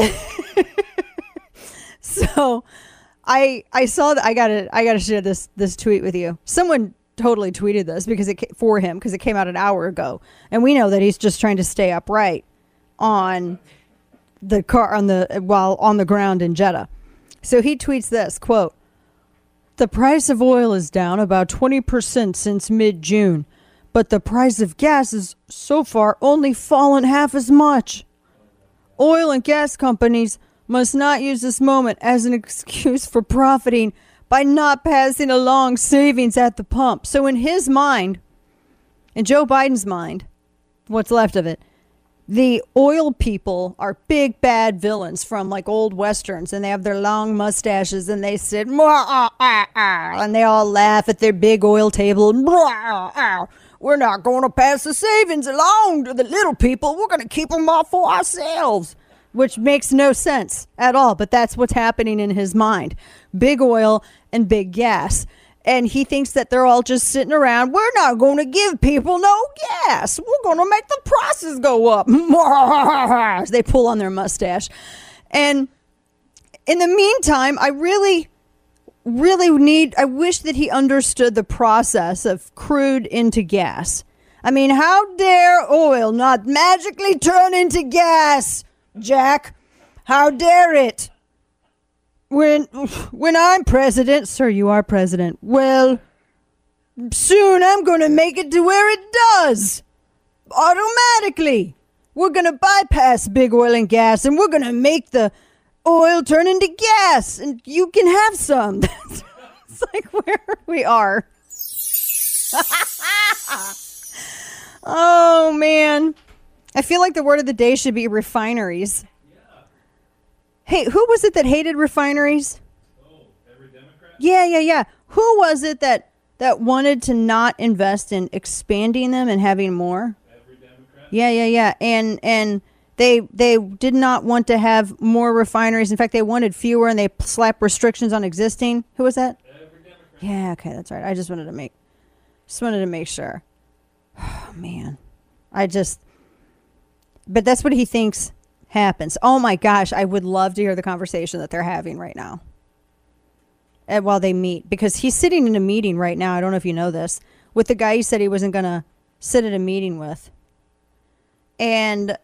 so I I saw that I gotta I gotta share this this tweet with you. Someone totally tweeted this because it for him because it came out an hour ago, and we know that he's just trying to stay upright on the car on the while on the ground in Jeddah. So he tweets this quote: "The price of oil is down about twenty percent since mid June, but the price of gas has so far only fallen half as much." Oil and gas companies must not use this moment as an excuse for profiting by not passing along savings at the pump. So, in his mind, in Joe Biden's mind, what's left of it, the oil people are big bad villains from like old westerns and they have their long mustaches and they sit "Mwah, ah, ah, ah," and they all laugh at their big oil table "Mwah, ah, ah. we're not going to pass the savings along to the little people we're going to keep them all for ourselves which makes no sense at all but that's what's happening in his mind big oil and big gas and he thinks that they're all just sitting around. We're not going to give people no gas. We're going to make the prices go up. They pull on their mustache. And in the meantime, I really, really need, I wish that he understood the process of crude into gas. I mean, how dare oil not magically turn into gas, Jack? How dare it? When when I'm president, sir, you are president. Well, soon I'm going to make it to where it does automatically. We're going to bypass big oil and gas, and we're going to make the oil turn into gas, and you can have some. it's like where we are. oh man, I feel like the word of the day should be refineries. Hey, who was it that hated refineries? Oh, every Democrat? Yeah, yeah, yeah. Who was it that that wanted to not invest in expanding them and having more? Every Democrat? Yeah, yeah, yeah. And and they they did not want to have more refineries. In fact, they wanted fewer and they slapped restrictions on existing. Who was that? Every Democrat. Yeah, okay, that's right. I just wanted to make just wanted to make sure. Oh man. I just but that's what he thinks happens. Oh my gosh, I would love to hear the conversation that they're having right now. And while they meet, because he's sitting in a meeting right now. I don't know if you know this with the guy he said he wasn't going to sit at a meeting with. And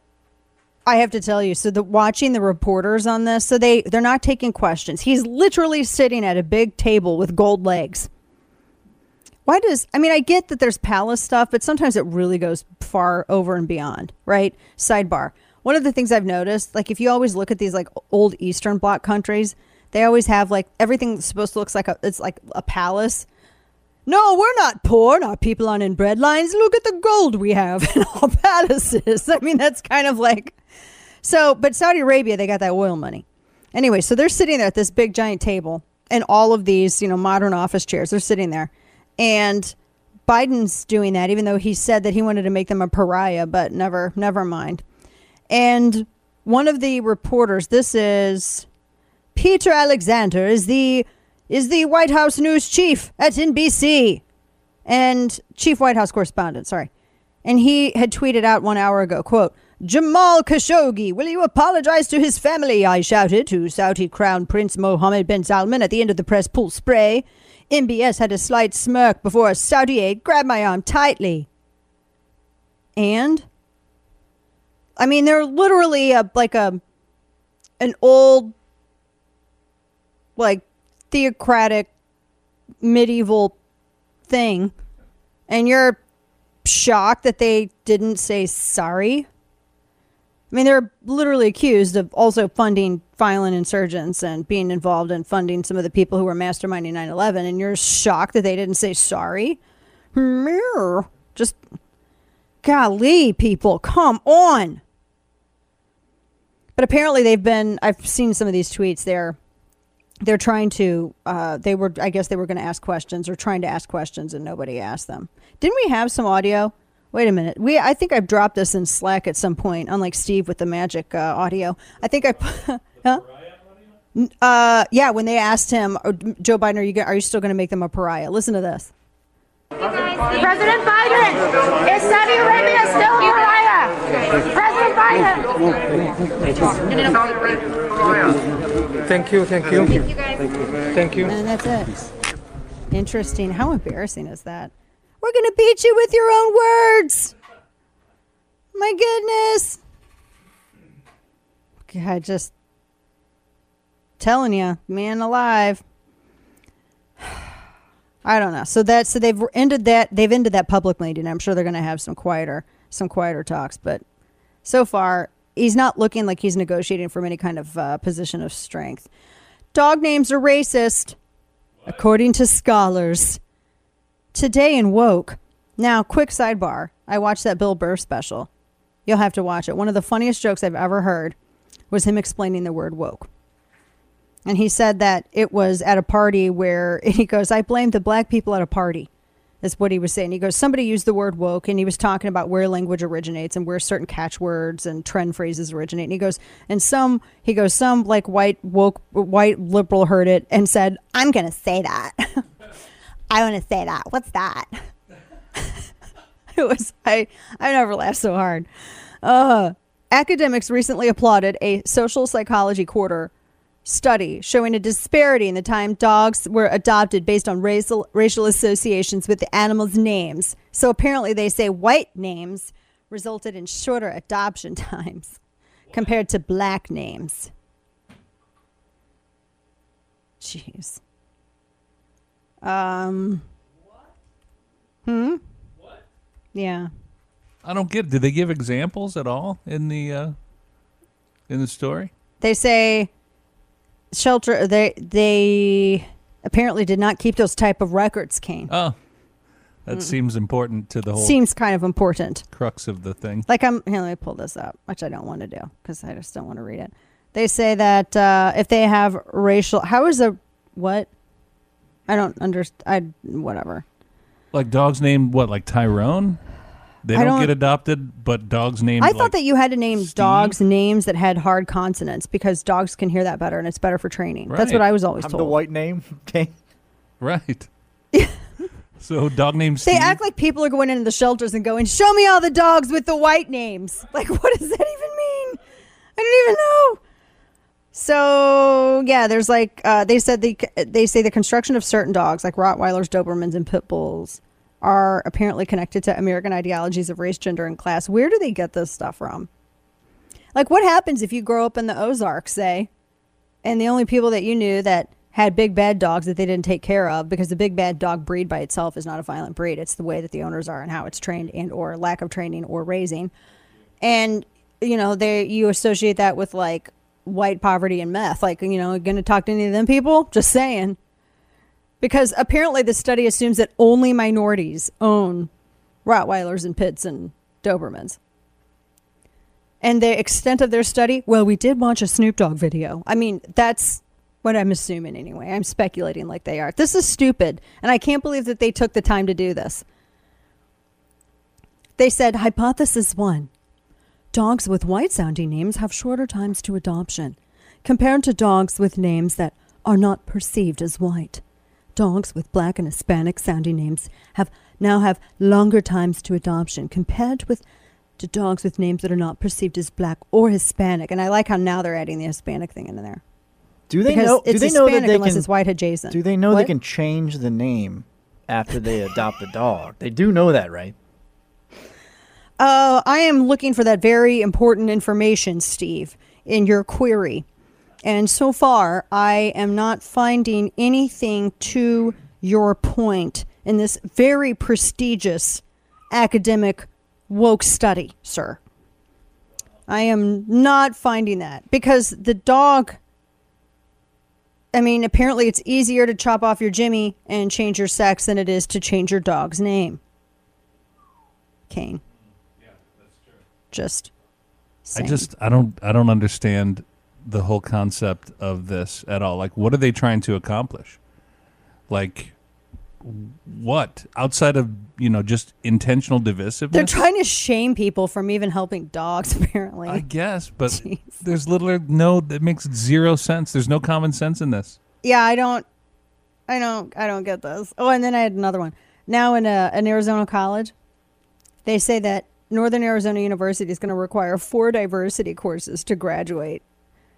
I have to tell you, so the watching the reporters on this, so they they're not taking questions. He's literally sitting at a big table with gold legs. Why does I mean I get that there's palace stuff, but sometimes it really goes far over and beyond, right? Sidebar. One of the things I've noticed, like if you always look at these like old Eastern Bloc countries, they always have like everything supposed to look like a it's like a palace. No, we're not poor. Our people aren't in bread lines. Look at the gold we have in our palaces. I mean, that's kind of like so. But Saudi Arabia, they got that oil money. Anyway, so they're sitting there at this big giant table, and all of these, you know, modern office chairs. They're sitting there, and Biden's doing that, even though he said that he wanted to make them a pariah, but never, never mind. And one of the reporters, this is Peter Alexander, is the is the White House news chief at NBC and chief White House correspondent. Sorry, and he had tweeted out one hour ago, quote. Jamal Khashoggi, will you apologize to his family? I shouted to Saudi Crown Prince Mohammed bin Salman at the end of the press pool spray. MBS had a slight smirk before a Saudi aide grabbed my arm tightly. And I mean, they're literally a, like a an old, like theocratic medieval thing, and you're shocked that they didn't say sorry. I mean, they're literally accused of also funding violent insurgents and being involved in funding some of the people who were masterminding 9 11, and you're shocked that they didn't say sorry? Just, golly, people, come on. But apparently, they've been, I've seen some of these tweets. They're, they're trying to, uh, they were, I guess they were going to ask questions or trying to ask questions, and nobody asked them. Didn't we have some audio? Wait a minute. We I think I've dropped this in Slack at some point, unlike Steve with the magic uh, audio. I think I huh? Uh, yeah, when they asked him, "Oh, Joe Biden, are you are you still going to make them a pariah? Listen to this. President Biden, is Saudi Arabia still a pariah? President Biden. Thank you, thank you. Thank you. thank you. And that's it. Interesting. How embarrassing is that? We're going to beat you with your own words. My goodness. God, just telling you, man alive. I don't know. So that so they've ended that they've ended that public meeting. I'm sure they're going to have some quieter some quieter talks, but so far he's not looking like he's negotiating from any kind of uh, position of strength. Dog names are racist, according to scholars. Today in woke. Now, quick sidebar. I watched that Bill Burr special. You'll have to watch it. One of the funniest jokes I've ever heard was him explaining the word woke. And he said that it was at a party where he goes, I blame the black people at a party. That's what he was saying. He goes, somebody used the word woke, and he was talking about where language originates and where certain catchwords and trend phrases originate. And he goes, and some, he goes, some like white woke, white liberal heard it and said, I'm going to say that. I want to say that. What's that? it was, I, I never laughed so hard. Uh, academics recently applauded a social psychology quarter study showing a disparity in the time dogs were adopted based on racial, racial associations with the animals' names. So apparently, they say white names resulted in shorter adoption times compared to black names. Jeez. Um. Hmm. What? Yeah. I don't get. Did they give examples at all in the uh, in the story? They say shelter. They they apparently did not keep those type of records. Kane Oh, that Mm. seems important to the whole seems kind of important. crux of the thing. Like I'm here. Let me pull this up, which I don't want to do because I just don't want to read it. They say that uh, if they have racial, how is a what? I don't understand. I whatever. Like dogs named what? Like Tyrone? They don't, don't- get adopted, but dogs named. I like, thought that you had to name dogs names that had hard consonants because dogs can hear that better and it's better for training. That's what I was always I'm told. the white name. Okay. Right. so dog names. They act like people are going into the shelters and going, "Show me all the dogs with the white names." Like, what does that even mean? I don't even know. So yeah, there's like uh, they said the they say the construction of certain dogs like Rottweilers, Dobermans, and pit bulls are apparently connected to American ideologies of race, gender, and class. Where do they get this stuff from? Like, what happens if you grow up in the Ozarks, say, and the only people that you knew that had big bad dogs that they didn't take care of because the big bad dog breed by itself is not a violent breed. It's the way that the owners are and how it's trained and or lack of training or raising. And you know, they you associate that with like white poverty and meth. Like, you know, to talk to any of them people? Just saying. Because apparently the study assumes that only minorities own Rottweilers and Pits and Dobermans. And the extent of their study, well, we did watch a Snoop Dogg video. I mean, that's What I'm assuming anyway. I'm speculating like they are. This is stupid, and I can't believe that they took the time to do this. They said hypothesis 1. Dogs with white sounding names have shorter times to adoption compared to dogs with names that are not perceived as white. Dogs with black and Hispanic sounding names have now have longer times to adoption compared with to dogs with names that are not perceived as black or Hispanic. And I like how now they're adding the Hispanic thing into there. Do they Because know? it's do they know that Hispanic they unless can? it's white adjacent. Do they know What? they can change the name after they adopt the dog? They do know that, right? Uh, I am looking for that very important information, Steve, in your query. And so far, I am not finding anything to your point in this very prestigious academic woke study, sir. I am not finding that because the dog. I mean, apparently it's easier to chop off your Jimmy and change your sex than it is to change your dog's name. Kane. Yeah, that's true. Just. I just I don't I don't understand the whole concept of this at all. Like what are they trying to accomplish? Like what? Outside of, you know, just intentional divisiveness? They're trying to shame people from even helping dogs, apparently. I guess, but there's literally no that makes zero sense. There's no common sense in this. yeah, I don't, I don't, I don't get this. Oh, and then I had another one. Now in a, an Arizona college, they say that Northern Arizona University is going to require four diversity courses to graduate.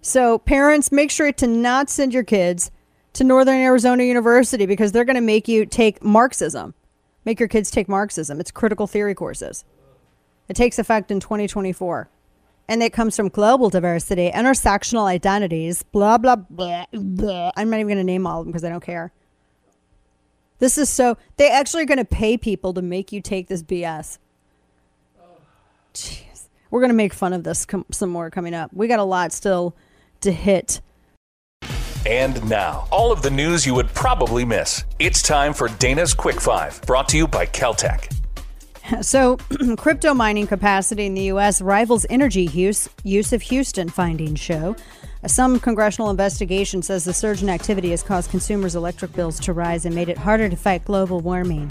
So parents, make sure to not send your kids to Northern Arizona University because they're going to make you take Marxism. Make your kids take Marxism. It's critical theory courses. It takes effect in 2024. And it comes from global diversity, intersectional identities, blah, blah, blah, blah. I'm not even going to name all of them because I don't care. This is so, they actually are going to pay people to make you take this BS. Jeez. We're going to make fun of this com- some more coming up. We got a lot still to hit. And now, all of the news you would probably miss. It's time for Dana's Quick Five, brought to you by KelTec. So, crypto mining capacity in the U.S. rivals energy use, use of Houston findings show. Some congressional investigation says the surge in activity has caused consumers' electric bills to rise and made it harder to fight global warming.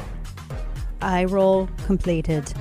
Eye roll completed.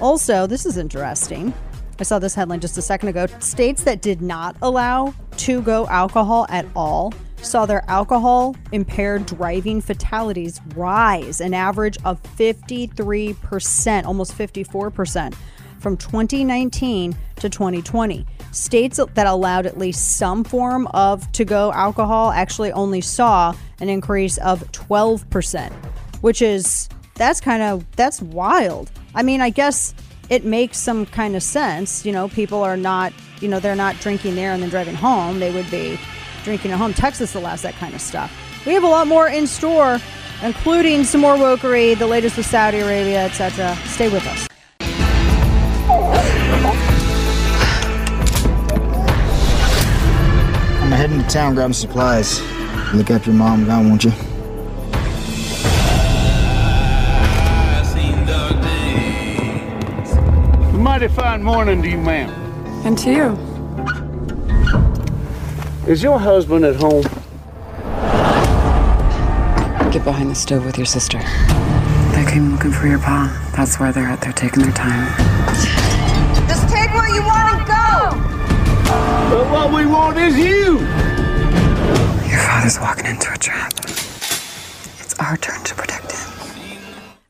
Also, this is interesting. I saw this headline just a second ago. States that did not allow to go alcohol at all saw their alcohol impaired driving fatalities rise an average of 53%, almost 54% from 2019 to 2020. States that allowed at least some form of to go alcohol actually only saw an increase of 12%, which is that's kind of that's wild. I mean, I guess it makes some kind of sense. You know, people are not, you know, they're not drinking there and then driving home. They would be drinking at home. Texas allows that kind of stuff. We have a lot more in store, including some more wokery, the latest with Saudi Arabia, etc. Stay with us. I'm heading to town grabbing supplies. Look after your mom I won't you? Mighty fine morning to you, ma'am. And to you. Is your husband at home? Get behind the stove with your sister. They came looking for your pa. That's why they're out there taking their time. Just take what you want and go. But what we want is you. Your father's walking into a trap. It's our turn to protect him.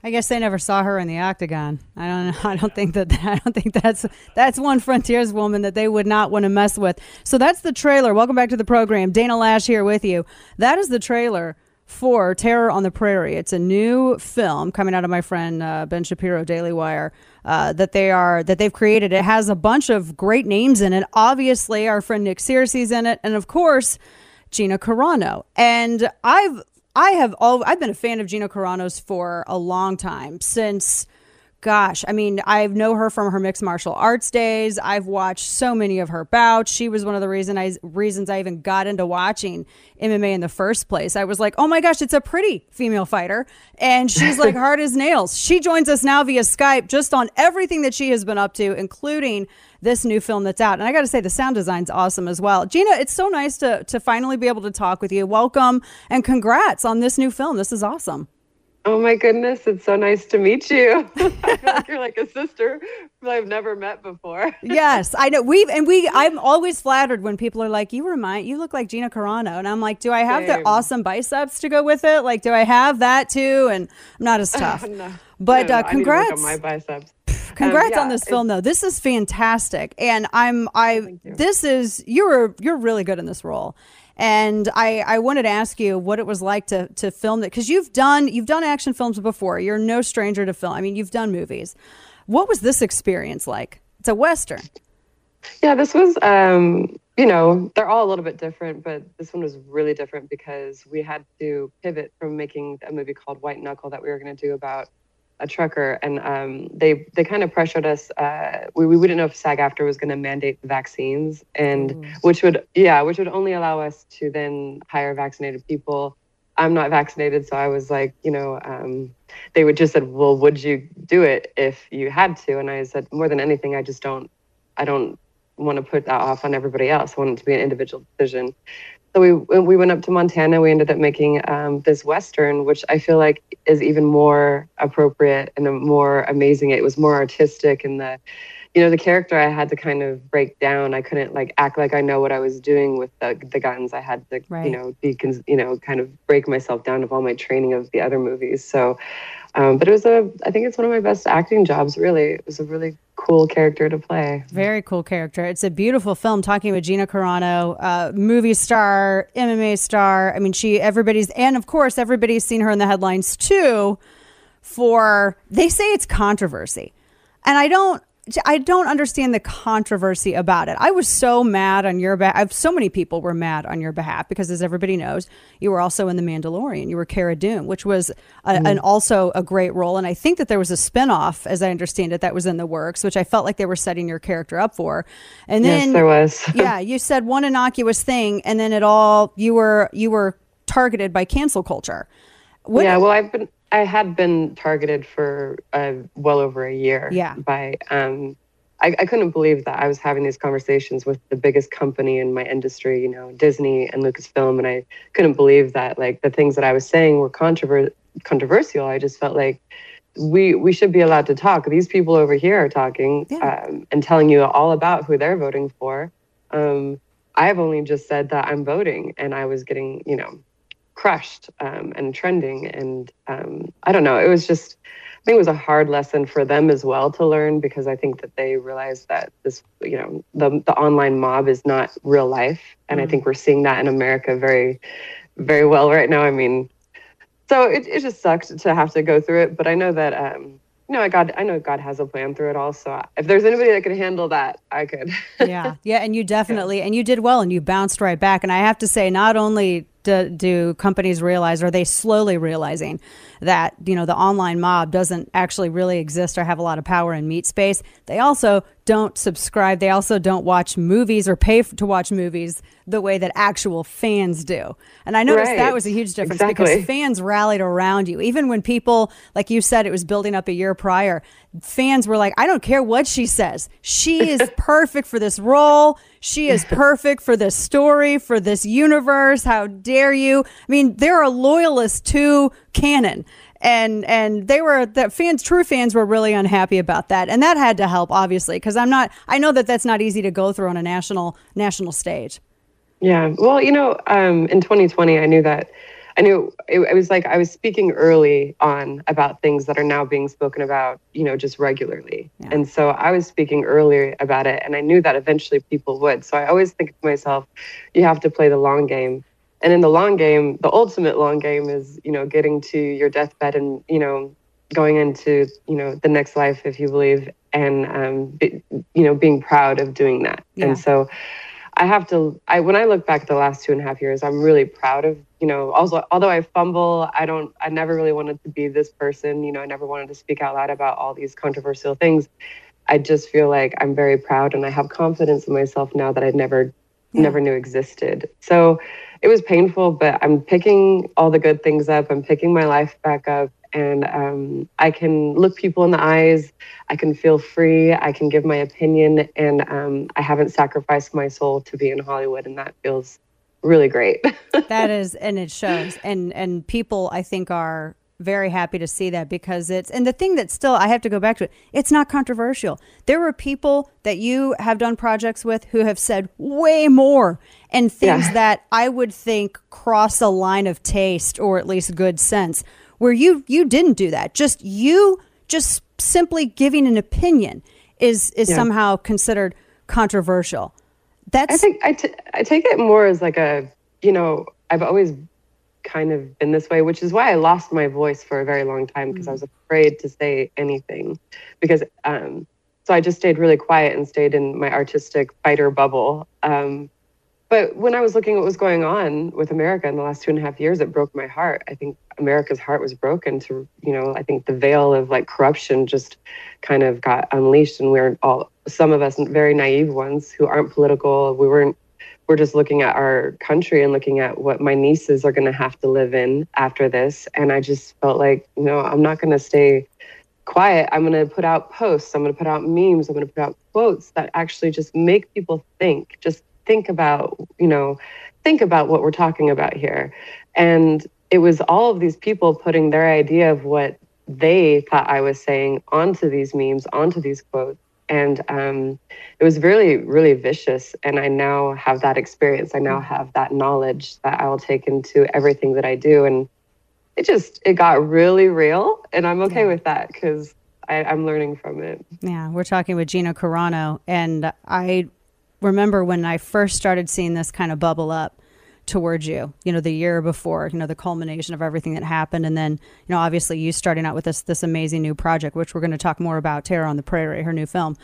I guess they never saw her in the octagon. I don't. know. I don't think that. I don't think that's that's one frontiers woman that they would not want to mess with. So that's the trailer. Welcome back to the program. Dana Loesch here with you. That is the trailer for Terror on the Prairie. It's a new film coming out of my friend uh, Ben Shapiro, Daily Wire. Uh, that they are that they've created. It has a bunch of great names in it. Obviously, our friend Nick Searcy's in it, and of course, Gina Carano. And I've I have all I've been a fan of Gina Carano's for a long time since gosh, I mean, I know her from her mixed martial arts days. I've watched so many of her bouts. She was one of the reason I reasons I even got into watching MMA in the first place. I was like, "Oh my gosh, it's a pretty female fighter." And she's like hard as nails. She joins us now via Skype just on everything that she has been up to, including this new film that's out. And I got to say, the sound design's awesome as well. Gina, it's so nice to to finally be able to talk with you. Welcome and congrats on this new film. This is awesome. Oh my goodness, it's so nice to meet you. I feel like you're like a sister that I've never met before. yes, I know. We've and we. I'm always flattered when people are like, "You remind, you look like Gina Carano," and I'm like, "Do I have Same. the awesome biceps to go with it? Like, do I have that too?" And I'm not as tough. No. But No, uh, no, I need to work on congrats. my biceps. Congrats Um, on this film though. This is fantastic. And I'm I this is you're you're really good in this role. And I, I wanted to ask you what it was like to to film that because you've done you've done action films before. You're no stranger to film. I mean, you've done movies. What was this experience like? It's a western. Yeah, this was, um, you know, they're all a little bit different, but this one was really different because we had to pivot from making a movie called White Knuckle that we were going to do about a trucker, and um, they they kind of pressured us. Uh, we we didn't know if SAG after was going to mandate the vaccines, and which would yeah, which would only allow us to then hire vaccinated people. I'm not vaccinated, so I was like, you know, um, they would just said, well, would you do it if you had to? And I said, more than anything, I just don't, I don't want to put that off on everybody else. I want it to be an individual decision. So we we went up to Montana. We ended up making um, this western, which I feel like is even more appropriate and more amazing. It was more artistic, and the, you know, the character I had to kind of break down. I couldn't like act like I know what I was doing with the the guns. I had to, Right. you know, be you know, kind of break myself down of all my training of the other movies. So, um, but it was a. I think it's one of my best acting jobs. Really, it was a really cool character to play. Very cool character. It's a beautiful film. Talking with Gina Carano, uh, movie star, MMA star. I mean, she everybody's and of course everybody's seen her in the headlines too. For they say it's controversy, and I don't. I don't understand the controversy about it. I was so mad on your behalf. So many people were mad on your behalf because, as everybody knows, you were also in The Mandalorian. You were Cara Dune, which was a, Mm. an also a great role. And I think that there was a spinoff, as I understand it, that was in the works, which I felt like they were setting your character up for. And Yes, then there was. yeah, you said one innocuous thing, and then it all you were you were targeted by cancel culture. What- yeah, well, I've been, I had been targeted for uh, well over a year. Yeah. By, um, I, I couldn't believe that I was having these conversations with the biggest company in my industry, you know, Disney and Lucasfilm, and I couldn't believe that like the things that I was saying were controver- controversial. I just felt like we we should be allowed to talk. These people over here are talking um, and telling you all about who they're voting for. Um, I've only just said that I'm voting, and I was getting, you know, crushed um, and trending. And um, I don't know, it was just, I think it was a hard lesson for them as well to learn because I think that they realized that this, you know, the, the online mob is not real life. And I think we're seeing that in America very, very well right now. I mean, so it, it just sucked to have to go through it. But I know that, um, you know, I God, I know God has a plan through it all. So if there's anybody that could handle that, I could. yeah, yeah, and you definitely and you did well, and you bounced right back. And I have to say, not only do, do companies realize, are they slowly realizing that you know the online mob doesn't actually really exist or have a lot of power in meat space? They also don't subscribe. They also don't watch movies or pay to watch movies the way that actual fans do. And I noticed that was a huge difference Exactly. because fans rallied around you. Even when people, like you said, it was building up a year prior, fans were like, I don't care what she says. She is perfect for this role. She is perfect for this story, for this universe. How dare you? I mean, there are loyalists to canon. And and they were the fans, true fans were really unhappy about that, and that had to help, obviously, because I'm not. I know that that's not easy to go through on a national national stage. Yeah. Well, you know, um, in 2020, I knew that I knew it, it was like I was speaking early on about things that are now being spoken about, you know, just regularly. And so I was speaking earlier about it, and I knew that eventually people would. So I always think to myself, you have to play the long game. And in the long game, the ultimate long game is, you know, getting to your deathbed and, you know, going into, you know, the next life, if you believe, and, um, be, you know, being proud of doing that. Yeah. And so I have to. I when I look back at the last two and a half years, I'm really proud of you know. Also, although I fumble, I don't. I never really wanted to be this person. You know, I never wanted to speak out loud about all these controversial things. I just feel like I'm very proud, and I have confidence in myself now that I never, never knew existed. So it was painful, but I'm picking all the good things up. I'm picking my life back up, and um, I can look people in the eyes. I can feel free. I can give my opinion, and um, I haven't sacrificed my soul to be in Hollywood, and that feels really great. that is, and it shows. And and people, I think, are very happy to see that because it's and the thing that still I have to go back to it. It's not controversial. There were people that you have done projects with who have said way more and things Yeah. that I would think cross a line of taste or at least good sense. Where you you didn't do that. Just you just simply giving an opinion is is Yeah. somehow considered controversial. That's I think I, t- I take it more as like a, you know, I've always kind of been this way, which is why I lost my voice for a very long time because I was afraid to say anything. Because, um, so I just stayed really quiet and stayed in my artistic fighter bubble. Um, but when I was looking at what was going on with America in the last two and a half years, it broke my heart. I think America's heart was broken to, you know, I think the veil of like corruption just kind of got unleashed. And we're all, some of us very naive ones who aren't political, we weren't, we're just looking at our country and looking at what my nieces are going to have to live in after this. And I just felt like, you know, I'm not going to stay quiet. I'm going to put out posts. I'm going to put out memes. I'm going to put out quotes that actually just make people think. Just think about, you know, think about what we're talking about here. And it was all of these people putting their idea of what they thought I was saying onto these memes, onto these quotes. And um, it was really, really vicious. And I now have that experience. I now have that knowledge that I will take into everything that I do. And it just, it got really real. And I'm okay with that because I'm learning from it. Yeah, we're talking with Gina Carano, and I remember when I first started seeing this kind of bubble up towards you. You know, the year before, you know, the culmination of everything that happened, and then, you know, obviously you starting out with this this amazing new project, which we're going to talk more about. Terror on the Prairie, her new film,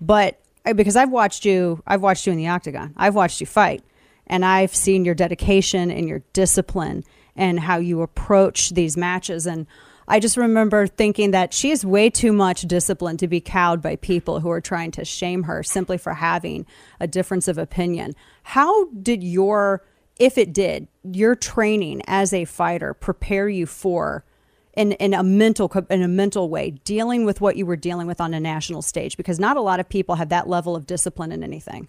but because I've watched you, I've watched you in the octagon, I've watched you fight, and I've seen your dedication and your discipline and how you approach these matches and. I just remember thinking that she has way too much discipline to be cowed by people who are trying to shame her simply for having a difference of opinion. How did your, if it did, your training as a fighter prepare you for, in, in a mental in a mental way, dealing with what you were dealing with on a national stage? Because not a lot of people have that level of discipline in anything.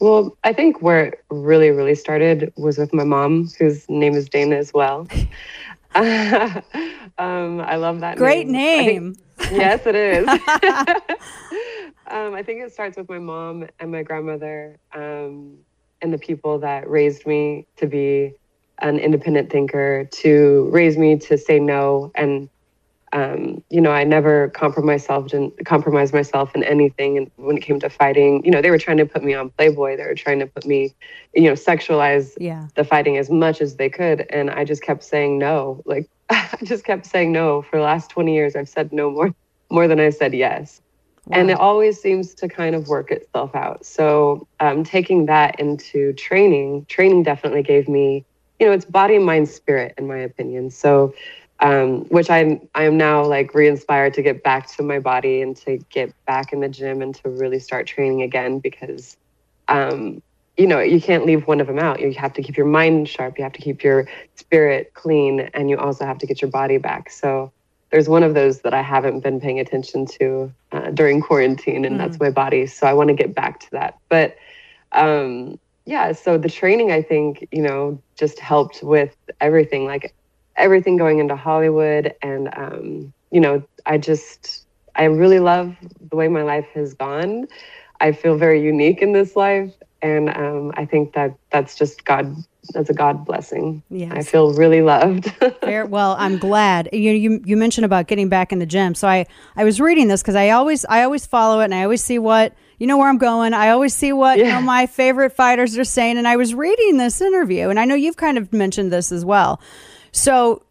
Well, I think where it really, really started was with my mom, whose name is Dana as well. um, I love that Great name. Name. think- yes, it is. um, I think it starts with my mom and my grandmother um, and the people that raised me to be an independent thinker, to raise me to say no. And, um, you know, I never compromised myself, didn't compromise myself in anything. And when it came to fighting, you know, they were trying to put me on Playboy. They were trying to put me, you know, sexualize Yeah. the fighting as much as they could. And I just kept saying no. Like I just kept saying no for the last 20 years. I've said no more, more than I said yes. And it always seems to kind of work itself out. So um, taking that into training, training definitely gave me, you know, it's body, mind, spirit, in my opinion. So, um, which I'm, I am now like re-inspired to get back to my body and to get back in the gym and to really start training again because um, you know, you can't leave one of them out. You have to keep your mind sharp, you have to keep your spirit clean, and you also have to get your body back. So there's one of those that I haven't been paying attention to uh, during quarantine, and that's my body. So I want to get back to that. But um, yeah, so the training, I think, you know, just helped with everything, like everything going into Hollywood. And, um, you know, I just, I really love the way my life has gone. I feel very unique in this life. And um, I think that that's just God, that's a God blessing. Yeah, I feel really loved. Well, I'm glad you you you mentioned about getting back in the gym. So I I was reading this because I always I always follow it and I always see what you know where I'm going. I always see what you know my favorite fighters are saying, and I was reading this interview, and I know you've kind of mentioned this as well. So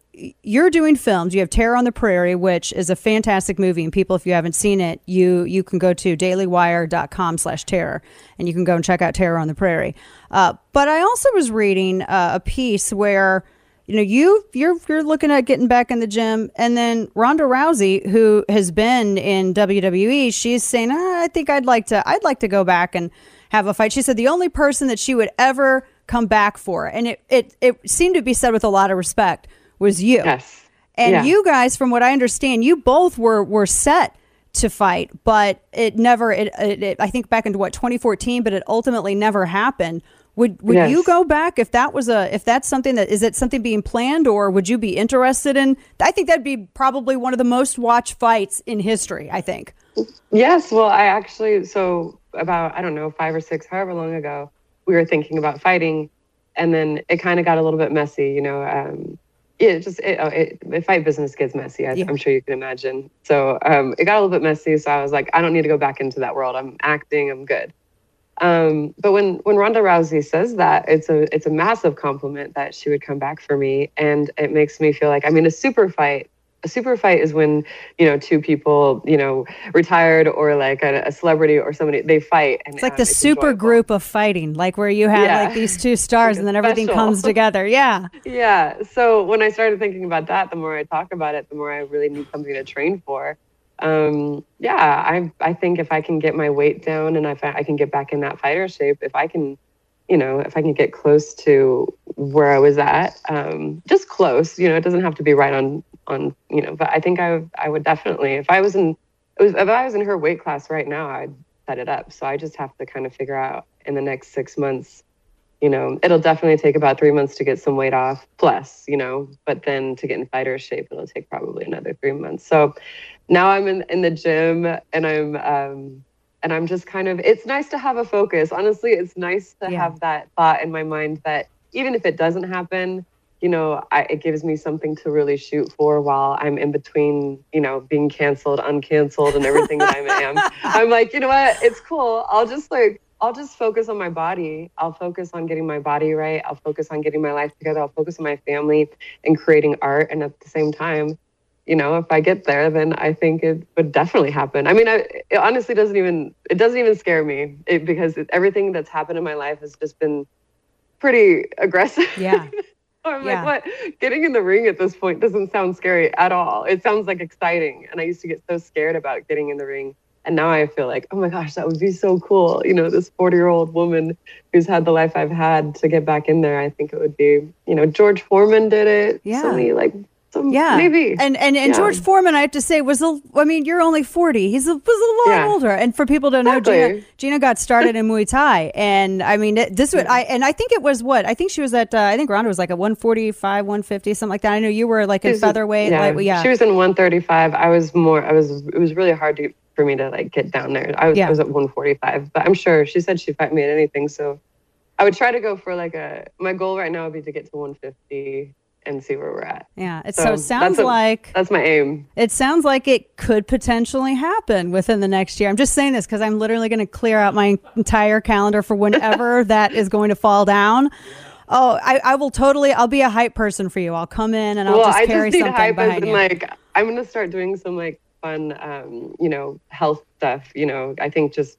you're doing films. You have Terror on the Prairie, which is a fantastic movie. And people, if you haven't seen it, you you can go to dailywire.com slash terror and you can go and check out Terror on the Prairie. Uh, but I also was reading uh, a piece where you know you you're you're looking at getting back in the gym and then Ronda Rousey who has been in WWE she's saying ah, I think I'd like to I'd like to go back and have a fight she said the only person that she would ever come back for and it it, it seemed to be said with a lot of respect was you yes And Yeah. you guys, from what I understand, you both were were set to fight, but it never. It, it, it I think back into what 2014, but it ultimately never happened. Would would Yes. you go back if that was a if that's something that is it something being planned or would you be interested in? I think that'd be probably one of the most watched fights in history. I think. Yes, well, I actually so about I don't know five or six, however long ago, we were thinking about fighting, and then it kind of got a little bit messy, you know. Um, yeah, it just it, oh, it, the fight business gets messy. I, I'm sure you can imagine. So um, it got a little bit messy. So I was like, I don't need to go back into that world. I'm acting. I'm good. Um, but when when Ronda Rousey says that, it's a it's a massive compliment that she would come back for me, and it makes me feel like I mean a super fight. A super fight is when you know two people you know retired or like a, a celebrity or somebody they fight and It's like um, the super group of fighting, like where you have Yeah. like these two stars and then everything special. comes together. Yeah. Yeah. So when I started thinking about that, the more I talk about it, the more I really need something to train for. Um, yeah, I I think if I can get my weight down and if I, I can get back in that fighter shape, if I can, you know, if I can get close to where I was at, um, just close, you know, it doesn't have to be right on on, you know, but I think I would- I would definitely if I was in it was, if I was in her weight class right now, I'd set it up. So I just have to kind of figure out in the next six months you know, it'll definitely take about three months to get some weight off plus, you know, but then to get in fighter shape, it'll take probably another three months. So now I'm in, in the gym and I'm, um, and I'm just kind of, it's nice to have a focus. Honestly, it's nice to Yeah. have that thought in my mind that even if it doesn't happen, you know, I, it gives me something to really shoot for while I'm in between, you know, being canceled, uncanceled, and everything that I am. I'm like, you know what? It's cool. I'll just like, I'll just focus on my body. I'll focus on getting my body right. I'll focus on getting my life together. I'll focus on my family and creating art. And at the same time, you know, if I get there, then I think it would definitely happen. I mean, I, it honestly doesn't even it doesn't even scare me it, because it, everything that's happened in my life has just been pretty aggressive. Yeah. I'm Yeah. like, what? Getting in the ring at this point doesn't sound scary at all. It sounds like exciting. And I used to get so scared about getting in the ring. And now I feel like, oh my gosh, that would be so cool. You know, this 40 year old woman who's had the life I've had to get back in there. I think it would be, you know, George Foreman did it. Yeah. So many, like, some, Yeah, maybe. and and and Yeah. George Foreman, I have to say, was a. I mean, you're only forty. He's a, was a lot Yeah. older. And for people to know, Gina, Gina got started in Muay Thai, and I mean, this would I and I think it was what I think she was at. Uh, I think Ronda was like a 145, 150, something like that. I know you were like in featherweight. Yeah, like, yeah. She was in 135. I was more. I was. It was really hard to for me to like get down there. I was. Yeah. I was at 145, but I'm sure she said she'd fight me at anything. So I would try to go for like a. My goal right now would be to get to 150 and see where we're at. yeah. It, so, it sounds that's a- like that's my aim. It sounds like it could potentially happen within the next year. I'm just saying this because I'm literally going to clear out my entire calendar for whenever that is going to fall down. Oh, I, I will totally. I'll be a hype person for you. I'll come in and I'll well, just I carry just need something hype as behind in you. like I'm gonna start doing some like fun, um, you know, health stuff. You know, I think just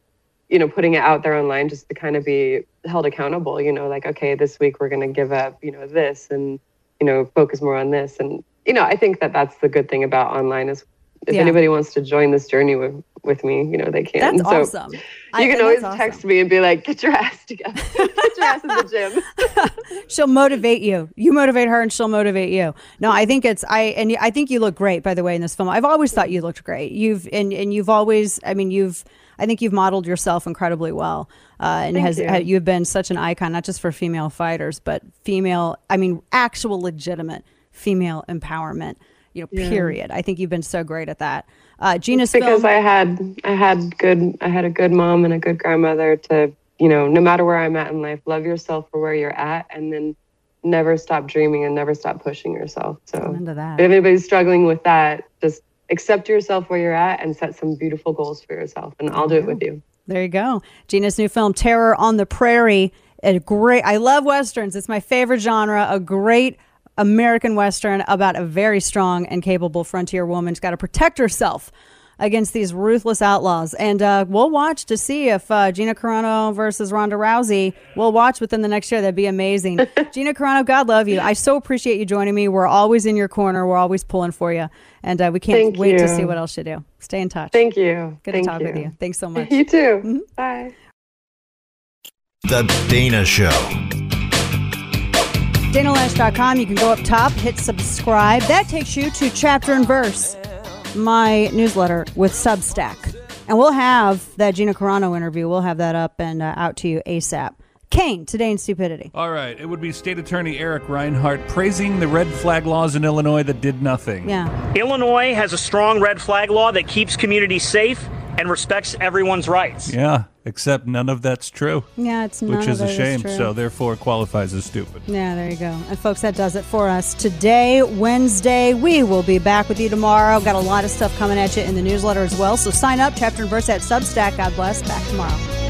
you know putting it out there online just to kind of be held accountable. You know, like okay, this week we're gonna give up, you know, this and you know focus more on this and you know I think that that's the good thing about online is if Yeah. anybody wants to join this journey with with me, you know, they can. That's so awesome. You I- can always that's text me and be like, "Get your ass together. Get your ass in the gym." she'll motivate you. You motivate her, and she'll motivate you. No, I think it's I and I think you look great. By the way, in this film, I've always thought you looked great. You've and and you've always. I mean, you've. I think you've modeled yourself incredibly well, uh, and Thank has you. uh, you've been such an icon, not just for female fighters, but female. I mean, actual legitimate female empowerment. You know, Yeah. period. I think you've been so great at that. Uh, Gina's because film. I had I had good I had a good mom and a good grandmother to you know no matter where I'm at in life love yourself for where you're at and then never stop dreaming and never stop pushing yourself so if anybody's struggling with that just accept yourself where you're at and set some beautiful goals for yourself and I'll do it with you There you go. Gina's new film, Terror on the Prairie. A great, I love Westerns. It's my favorite genre. A great American Western about a very strong and capable frontier woman who's got to protect herself against these ruthless outlaws. And uh, we'll watch to see if uh, Gina Carano versus Ronda Rousey, we'll watch within the next year. That'd be amazing. Gina Carano, God love you. I so appreciate you joining me. We're always in your corner. We're always pulling for you. And uh, we can't Thank wait to see what else you do. Stay in touch. thank you Good Thank to talk with you. Thanks so much. you too Mm-hmm. bye The Dana Show. DanaLoesch.com. You can go up top, hit subscribe. That takes you to Chapter and Verse, my newsletter with Substack. And we'll have that Gina Carano interview. We'll have that up and uh, out to you ASAP. Kane, today in stupidity. All right, it would be State Attorney Eric Rinehart praising the red flag laws in Illinois that did nothing. Yeah. Illinois has a strong red flag law that keeps communities safe and respects everyone's rights. Yeah, except none of that's true. Yeah, it's none Which is a shame. true. so therefore qualifies as stupid. Yeah, there you go. And folks, that does it for us today, Wednesday. We will be back with you tomorrow. Got a lot of stuff coming at you in the newsletter as well. So sign up, chapter and verse at Substack. God bless. Back tomorrow.